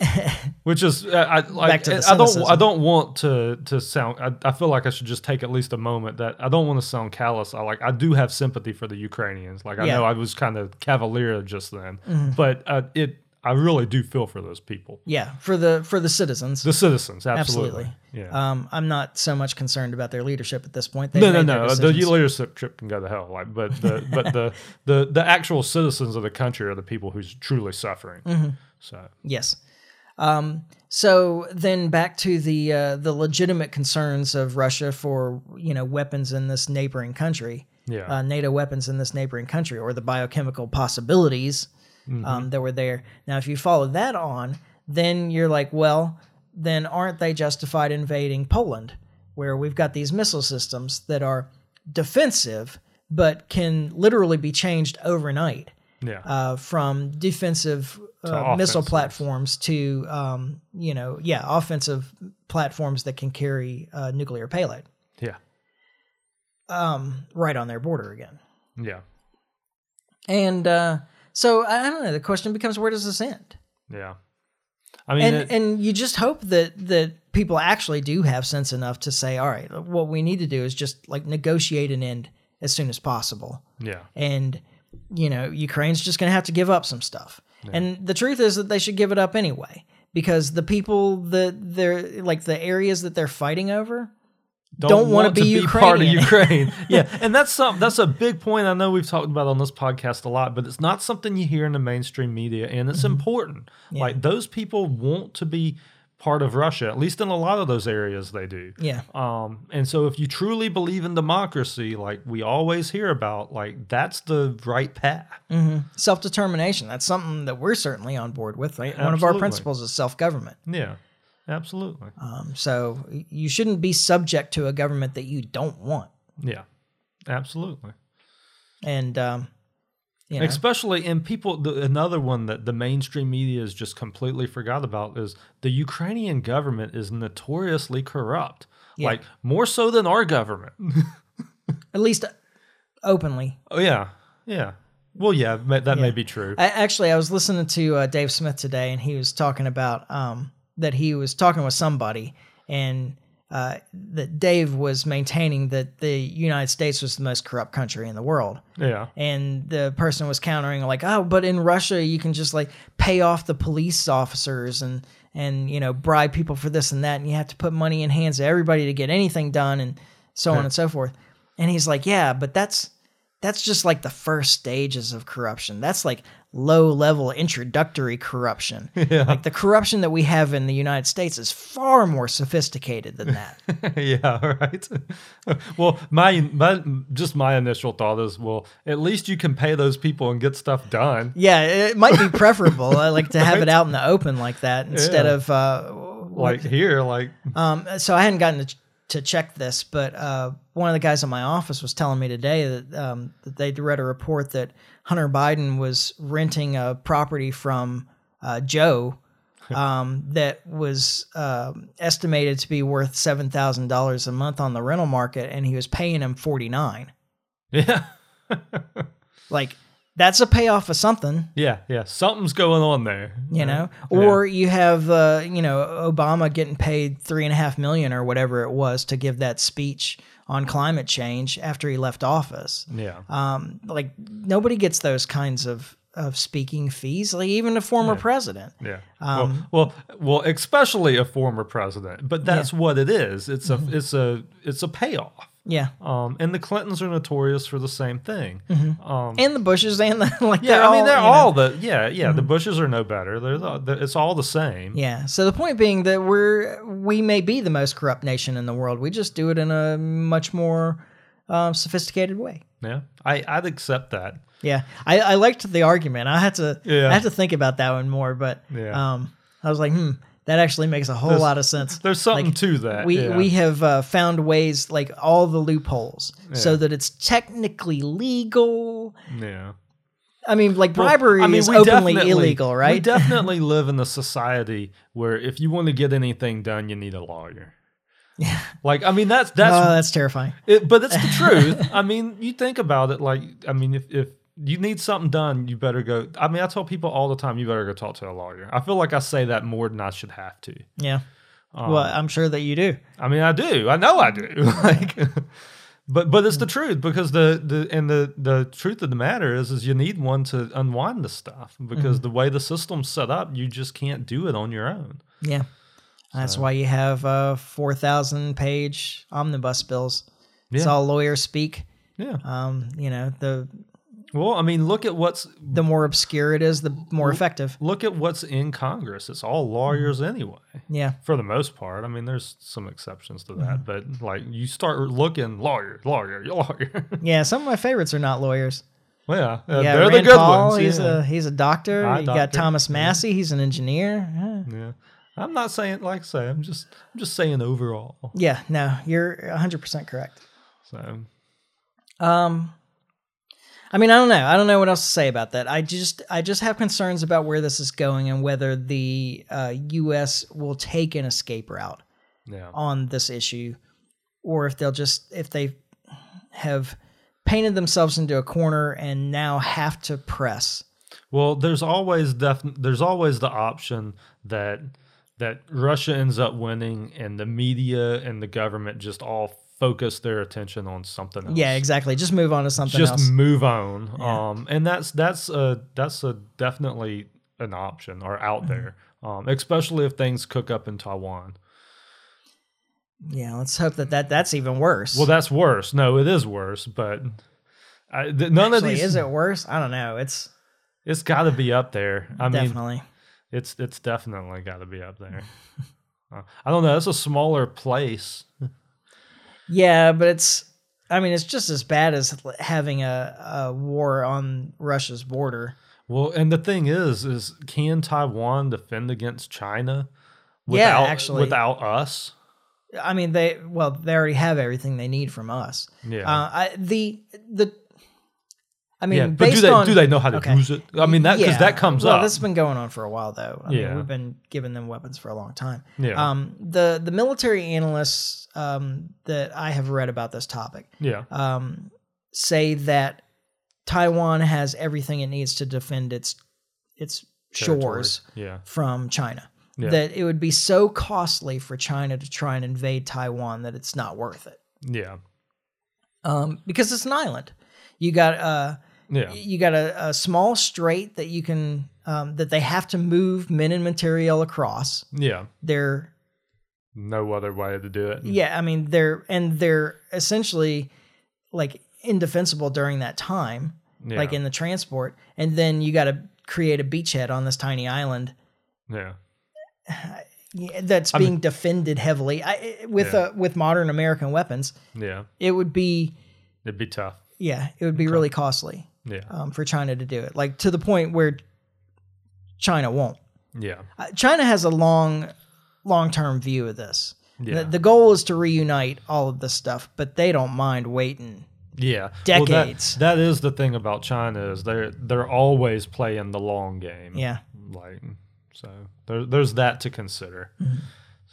Which is, uh, I like. Back to the I don't. I don't want to to sound. I, I feel like I should just take at least a moment that I don't want to sound callous. I like. I do have sympathy for the Ukrainians. Like I Yeah. Know I was kind of cavalier just then, but uh, it. I really do feel for those people, Yeah, for the for the citizens. the citizens. Absolutely. Absolutely. Yeah. Um, I'm not so much concerned about their leadership at this point. They've no, no, no. The leadership trip can go to hell. Like, but the but the, the the actual citizens of the country are the people who's truly suffering. Mm-hmm. So Yes. Um, so then back to the uh, the legitimate concerns of Russia for you know weapons in this neighboring country, yeah, uh, NATO weapons in this neighboring country, or the biochemical possibilities um, that were there. Now, if you follow that on, then you're like, well, then aren't they justified invading Poland, where we've got these missile systems that are defensive but can literally be changed overnight? yeah, uh, from defensive uh, missile platforms to um, you know yeah offensive platforms that can carry uh, nuclear payload. Yeah, um, right on their border again. Yeah, and uh, so I don't know the question becomes where does this end yeah. I mean, and it- and you just hope that that people actually do have sense enough to say all right what we need to do is just like negotiate an end as soon as possible yeah, and you know Ukraine's just going to have to give up some stuff. And the truth is that they should give it up anyway because the people that they're like the areas that they're fighting over don't wanna want be part of Ukraine. yeah, and that's some that's a big point. I know we've talked about on this podcast a lot, but it's not something you hear in the mainstream media, and it's Mm-hmm. important. Like those people want to be part of Russia, at least in a lot of those areas they do. yeah Um, and so if you truly believe in democracy, like we always hear about, like that's the right path. self determination. That's something that we're certainly on board with. Right? One of our principles is self government. Yeah, absolutely. Um, so you shouldn't be subject to a government that you don't want. Yeah, absolutely. And um, you know, Especially in people, the, another one that the mainstream media has just completely forgot about is the Ukrainian government is notoriously corrupt. Like more so than our government. at least openly. oh yeah, yeah. Well, yeah, that may be true. I, actually, I was listening to uh, Dave Smith today, and he was talking about um, that he was talking with somebody, and uh, that Dave was maintaining that the United States was the most corrupt country in the world. yeah, And the person was countering like, "Oh, but in Russia, you can just like pay off the police officers and and you know bribe people for this and that, and you have to put money in hands of everybody to get anything done, and so on and so forth." And he's like, "Yeah, but that's that's just like the first stages of corruption. That's like low level introductory corruption. Yeah. Like the corruption that we have in the United States is far more sophisticated than that." yeah, right. well, my my just my initial thought is, well, at least you can pay those people and get stuff done. Yeah, it might be preferable, uh, like to have it out in the open like that instead Yeah. of. Uh, Like here, like um, so I hadn't gotten ch- to check this, but uh, one of the guys in my office was telling me today that um, that they'd read a report that Hunter Biden was renting a property from uh, Joe um, that was um estimated to be worth seven thousand dollars a month on the rental market, and he was paying him forty nine. Yeah. Like that's a payoff of something. yeah. Yeah. Something's going on there. you know or you have uh, you know obama getting paid three and a half million or whatever it was to give that speech on climate change after he left office Yeah. um, like nobody gets those kinds of of speaking fees like even a former president Yeah. Um, well, well, well, especially a former president, but that's what it is. It's a, Mm-hmm. it's a, it's a payoff. Yeah Um, and the Clintons are notorious for the same thing. Um, and the bushes and the like yeah, I mean, they're Mm-hmm. all the, yeah, yeah. The Bushes are no better. They're, the, the, it's all the same. yeah so the point being that we're we may be the most corrupt nation in the world we just do it in a much more um, sophisticated way Yeah, I, I'd accept that. Yeah, I, I liked the argument. I had to Yeah. I had to think about that one more, but Yeah. um, I was like, hmm, that actually makes a whole There's- lot of sense. There's something Like, to that. We yeah. we have uh, found ways like all the loopholes so that it's technically legal. yeah. I mean, like Well, bribery I mean, is openly illegal, We right? definitely live in a society where if you want to get anything done, you need a lawyer. Yeah. Like, I mean, that's that's oh, that's terrifying. It, but it's the truth. I mean, you think about it. Like, I mean, if, if you need something done, you better go. I mean, I tell people all the time, you better go talk to a lawyer. I feel like I say that more than I should have to. Yeah. Um, well, I'm sure that you do. I mean, I do. I know I do. like, but but it's the truth because the the and the the truth of the matter is is you need one to unwind the stuff because Mm-hmm. the way the system's set up, you just can't do it on your own. Yeah. That's why you have uh, 4,000 page omnibus bills. It's Yeah. all lawyer speak. Yeah. Um, you know, the Well, I mean, look at what's the more obscure it is, the more effective. look at what's in Congress. It's all lawyers anyway. Yeah. for the most part. I mean, there's some exceptions to Mm-hmm. that, but like you start looking lawyer, lawyer, lawyer. Yeah, some of my favorites are not lawyers. well, yeah, uh, Yeah, they're Rand the good Paul, ones. He's yeah. a he's a doctor. You got doctor, Thomas yeah. Massey. He's an engineer. Yeah. yeah. I'm not saying like I say. I'm just I'm just saying overall. Yeah, no, you're 100% correct. So Um I mean, I don't know. I don't know what else to say about that. I just I just have concerns about where this is going and whether the uh, US will take an escape route yeah, on this issue or if they'll just if they have painted themselves into a corner and now have to press. well, there's always def- there's always the option that that Russia ends up winning, and the media and the government just all focus their attention on something else. Yeah, exactly. Just move on to something else. just else. move on um and that's that's a that's a definitely an option or out Mm-hmm. there um especially if things cook up in taiwan Yeah, let's hope that, that that's even worse. well that's worse no it is worse but I, th- none Actually, of these is it worse? I don't know. It's it's got to be up there i mean definitely. it's it's definitely got to be up there uh, i don't know it's a smaller place Yeah, but it's. I mean, it's just as bad as having a, a war on Russia's border. well and the thing is is can taiwan defend against china Yeah, without actually. without us I mean, they well, they already have everything they need from us. yeah Uh, I, the the. I mean, yeah, but based do they on do they know how to okay. use it? I mean that because Yeah. that comes well, up. This has been going on for a while, though. I Yeah. mean, we've been giving them weapons for a long time. Yeah. Um, the the military analysts um, that I have read about this topic yeah, um, say that Taiwan has everything it needs to defend its its Territory. shores Yeah, from China. Yeah. That it would be so costly for China to try and invade Taiwan that it's not worth it. yeah, Um, because it's an island. You got uh yeah, you got a, a small strait that you can um, that they have to move men and material across. yeah. They're No other way to do it. yeah, I mean they're and they're essentially like indefensible during that time, yeah, like in the transport. And then you got to create a beachhead on this tiny island yeah, that's I being mean- defended heavily I, with Yeah. uh, with modern American weapons. yeah. It would be It'd be tough. yeah, it would be really costly Yeah, um, for China to do it, like to the point where China won't. yeah, Uh, China has a long, long term view of this. Yeah. The, the goal is to reunite all of this stuff, but they don't mind waiting. Yeah, Well, that- Decades. that is the thing about China is they're they're always playing the long game. Yeah. like so there, there's that to consider. Mm-hmm.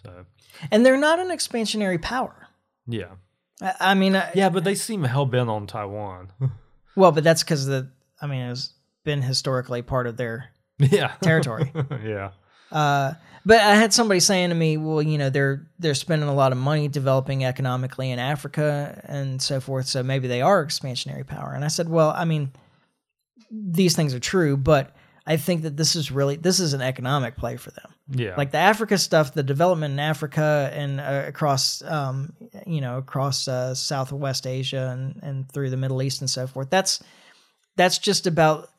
So And they're not an expansionary power. yeah, I, I mean, I- yeah, but they seem hell bent on Taiwan. well, but that's because the, I mean, it's been historically part of their yeah, territory. yeah, Uh, but I had somebody saying to me, "Well, you know, they're they're spending a lot of money developing economically in Africa and so forth, so maybe they are expansionary power." And I said, "Well, I mean, these things are true, but I think that this is really this is an economic play for them. yeah. Like the Africa stuff, the development in Africa and uh, across, um, you know, across uh, Southwest Asia and and through the Middle East and so forth. That's that's just about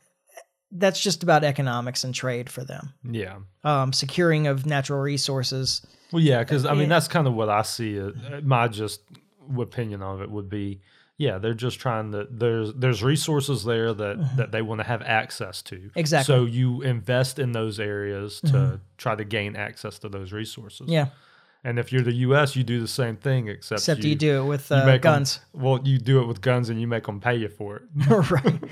that's just about economics and trade for them." yeah. um, securing of natural resources. Well, yeah, because I mean that's kind of what I see. It, my just opinion of it would be, yeah, they're just trying to. There's there's resources there that that they want to have access to. Exactly. So you invest in those areas to try to gain access to those resources. Yeah, And if you're the U.S., you do the same thing, except except you, do it with uh, guns. well, you do it with guns, and you make them pay you for it. right.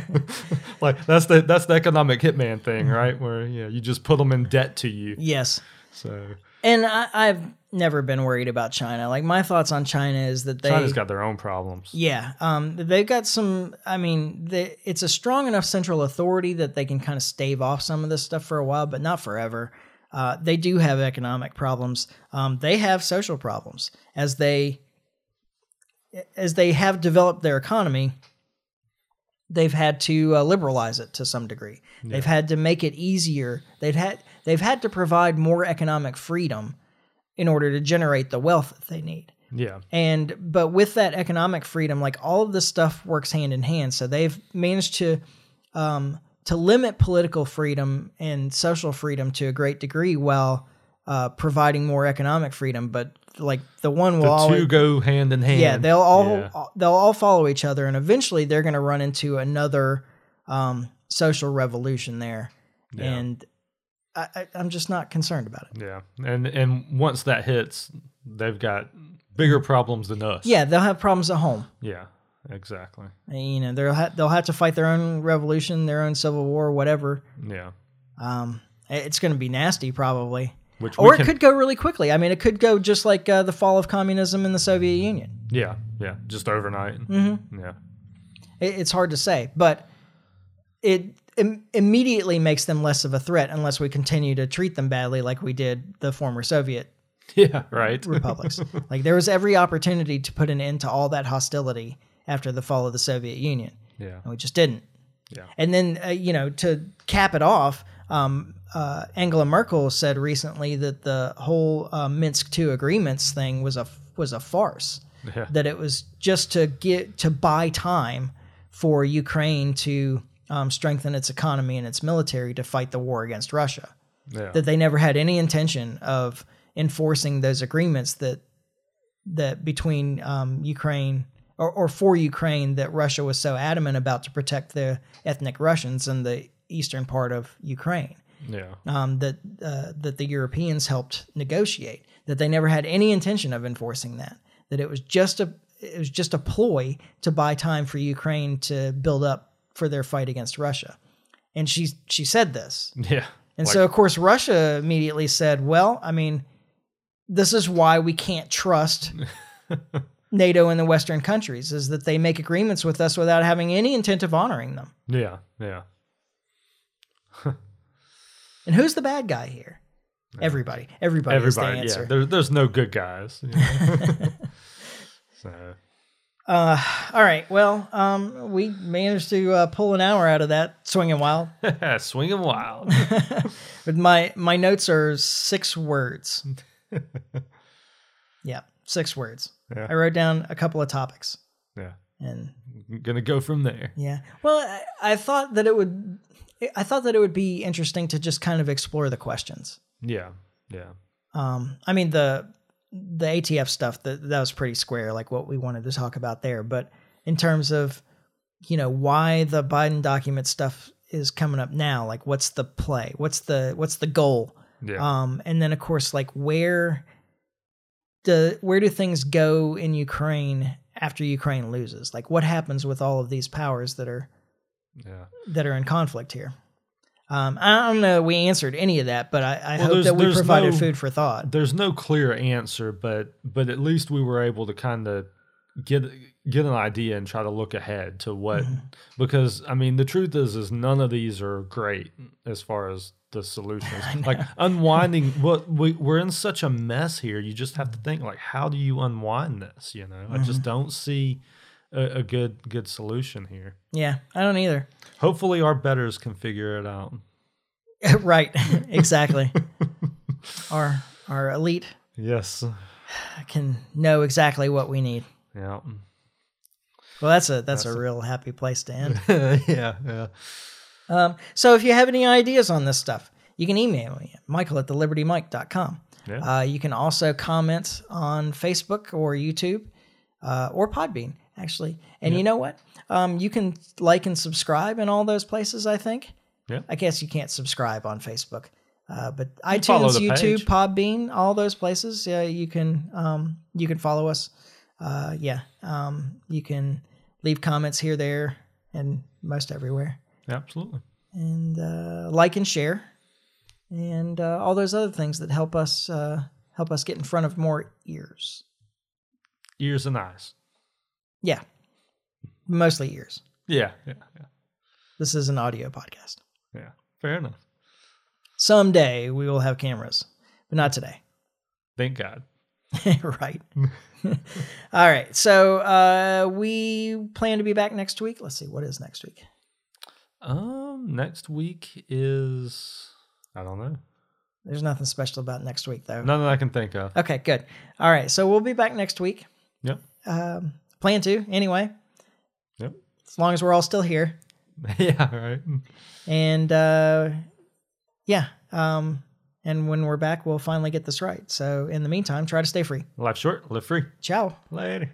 like that's the that's the economic hitman thing, Mm-hmm. right? Where yeah, you just put them in debt to you. Yes. So And I, I've never been worried about China. Like my thoughts on China is that they China's got their own problems. Yeah, um, they've got some. I mean, they, it's a strong enough central authority that they can kind of stave off some of this stuff for a while, but not forever. Uh, they do have economic problems. Um, they have social problems as they as they have developed their economy. They've had to uh, liberalize it to some degree. They've had to make it easier. They've had they've had to provide more economic freedom in order to generate the wealth that they need Yeah, and but with that economic freedom like all of this stuff works hand in hand so they've managed to um, to limit political freedom and social freedom to a great degree while uh, providing more economic freedom but like the one will the always two go hand in hand. yeah they'll all Yeah. they'll all follow each other and eventually they're going to run into another um, social revolution there Yeah. and I, i'm just not concerned about it Yeah, and and once that hits, they've got bigger problems than us. yeah they'll have problems at home yeah, exactly. you know they'll ha- they'll have to fight their own revolution, their own civil war, whatever. Yeah, Um, it's going to be nasty, probably, which or we it could go really quickly. I mean, it could go just like uh, the fall of communism in the Soviet Union. Yeah, yeah, just overnight. Mm-hmm. Yeah, It, it's hard to say, but it Im- immediately makes them less of a threat unless we continue to treat them badly, like we did the former Soviet yeah, right. republics. like there was every opportunity to put an end to all that hostility after the fall of the Soviet Union. Yeah, and we just didn't. Yeah. And then, uh, you know, to cap it off, um, uh, Angela Merkel said recently that the whole uh, Minsk II agreements thing was a was a farce. Yeah. That it was just to get to buy time for Ukraine to um, strengthen its economy and its military to fight the war against Russia. yeah, That they never had any intention of enforcing those agreements that that between um, Ukraine or, or for Ukraine that Russia was so adamant about to protect the ethnic Russians in the eastern part of Ukraine yeah, um, that uh, that the Europeans helped negotiate. That they never had any intention of enforcing that. That it was just a it was just a ploy to buy time for Ukraine to build up for their fight against Russia. And she she said this. yeah. And Like- so, of course, Russia immediately said, well, I mean, this is why we can't trust NATO and the Western countries, is that they make agreements with us without having any intent of honoring them. yeah, yeah, And who's the bad guy here? Everybody. Everybody, is the everybody. answer. Yeah, there, there's no good guys. you know. so Uh, all right. Well, um, we managed to uh, pull an hour out of that swinging wild. swinging wild. But my my notes are six words. yeah, six words. Yeah. I wrote down a couple of topics, Yeah, and I'm gonna go from there. Yeah. Well, I, I thought that it would. I thought that it would be interesting to just kind of explore the questions. Yeah, yeah, Um, I mean the the ATF stuff that that was pretty square, like what we wanted to talk about there. But in terms of, you know, why the Biden document stuff is coming up now, like what's the play? What's the what's the goal? yeah, Um, and then of course, like where the where do things go in Ukraine after Ukraine loses? Like what happens with all of these powers that are Yeah. that are in conflict here? Um, I don't know. that We answered any of that, but I, I Well, hope that we provided no- food for thought. There's no clear answer, but but at least we were able to kind of get get an idea and try to look ahead to what Mm-hmm. because I mean the truth is is none of these are great as far as the solutions. Like unwinding what we we're in such a mess here. You just have to think like how do you unwind this, you know? I Mm-hmm. just don't see a, a good good solution here. Yeah, I don't either. Hopefully our betters can figure it out. right, exactly. our our elite Yes. can know exactly what we need. Yeah. Well, that's a that's, a real happy place to end. yeah, yeah. Um, so if you have any ideas on this stuff, you can email me at michael at thelibertymike.com. Yeah. Uh, you can also comment on Facebook or YouTube uh, or Podbean, actually. And you know what? Um, you can like and subscribe in all those places, I think. Yeah. I guess you can't subscribe on Facebook. Uh, but follow iTunes, YouTube, page. Podbean, all those places, yeah, you can um, you can follow us. Uh, yeah, um, you can leave comments here, there, and most everywhere Absolutely. and uh, like and share, and uh, all those other things that help us uh, help us get in front of more ears. Ears and eyes. Yeah, mostly ears. Yeah, yeah, yeah. This is an audio podcast. Yeah. Fair enough. Someday we will have cameras, but not today. Thank God. right. all right. So uh, we plan to be back next week. Let's see what is next week. Um, next week is I don't know. There's nothing special about next week though. None that I can think of. Okay, good. All right. So we'll be back next week. Yep. Um, plan to anyway, Yep. as long as we're all still here. yeah, right. and uh, yeah um, and when we're back we'll finally get this right so in the meantime try to stay free Life short, live free. ciao Later.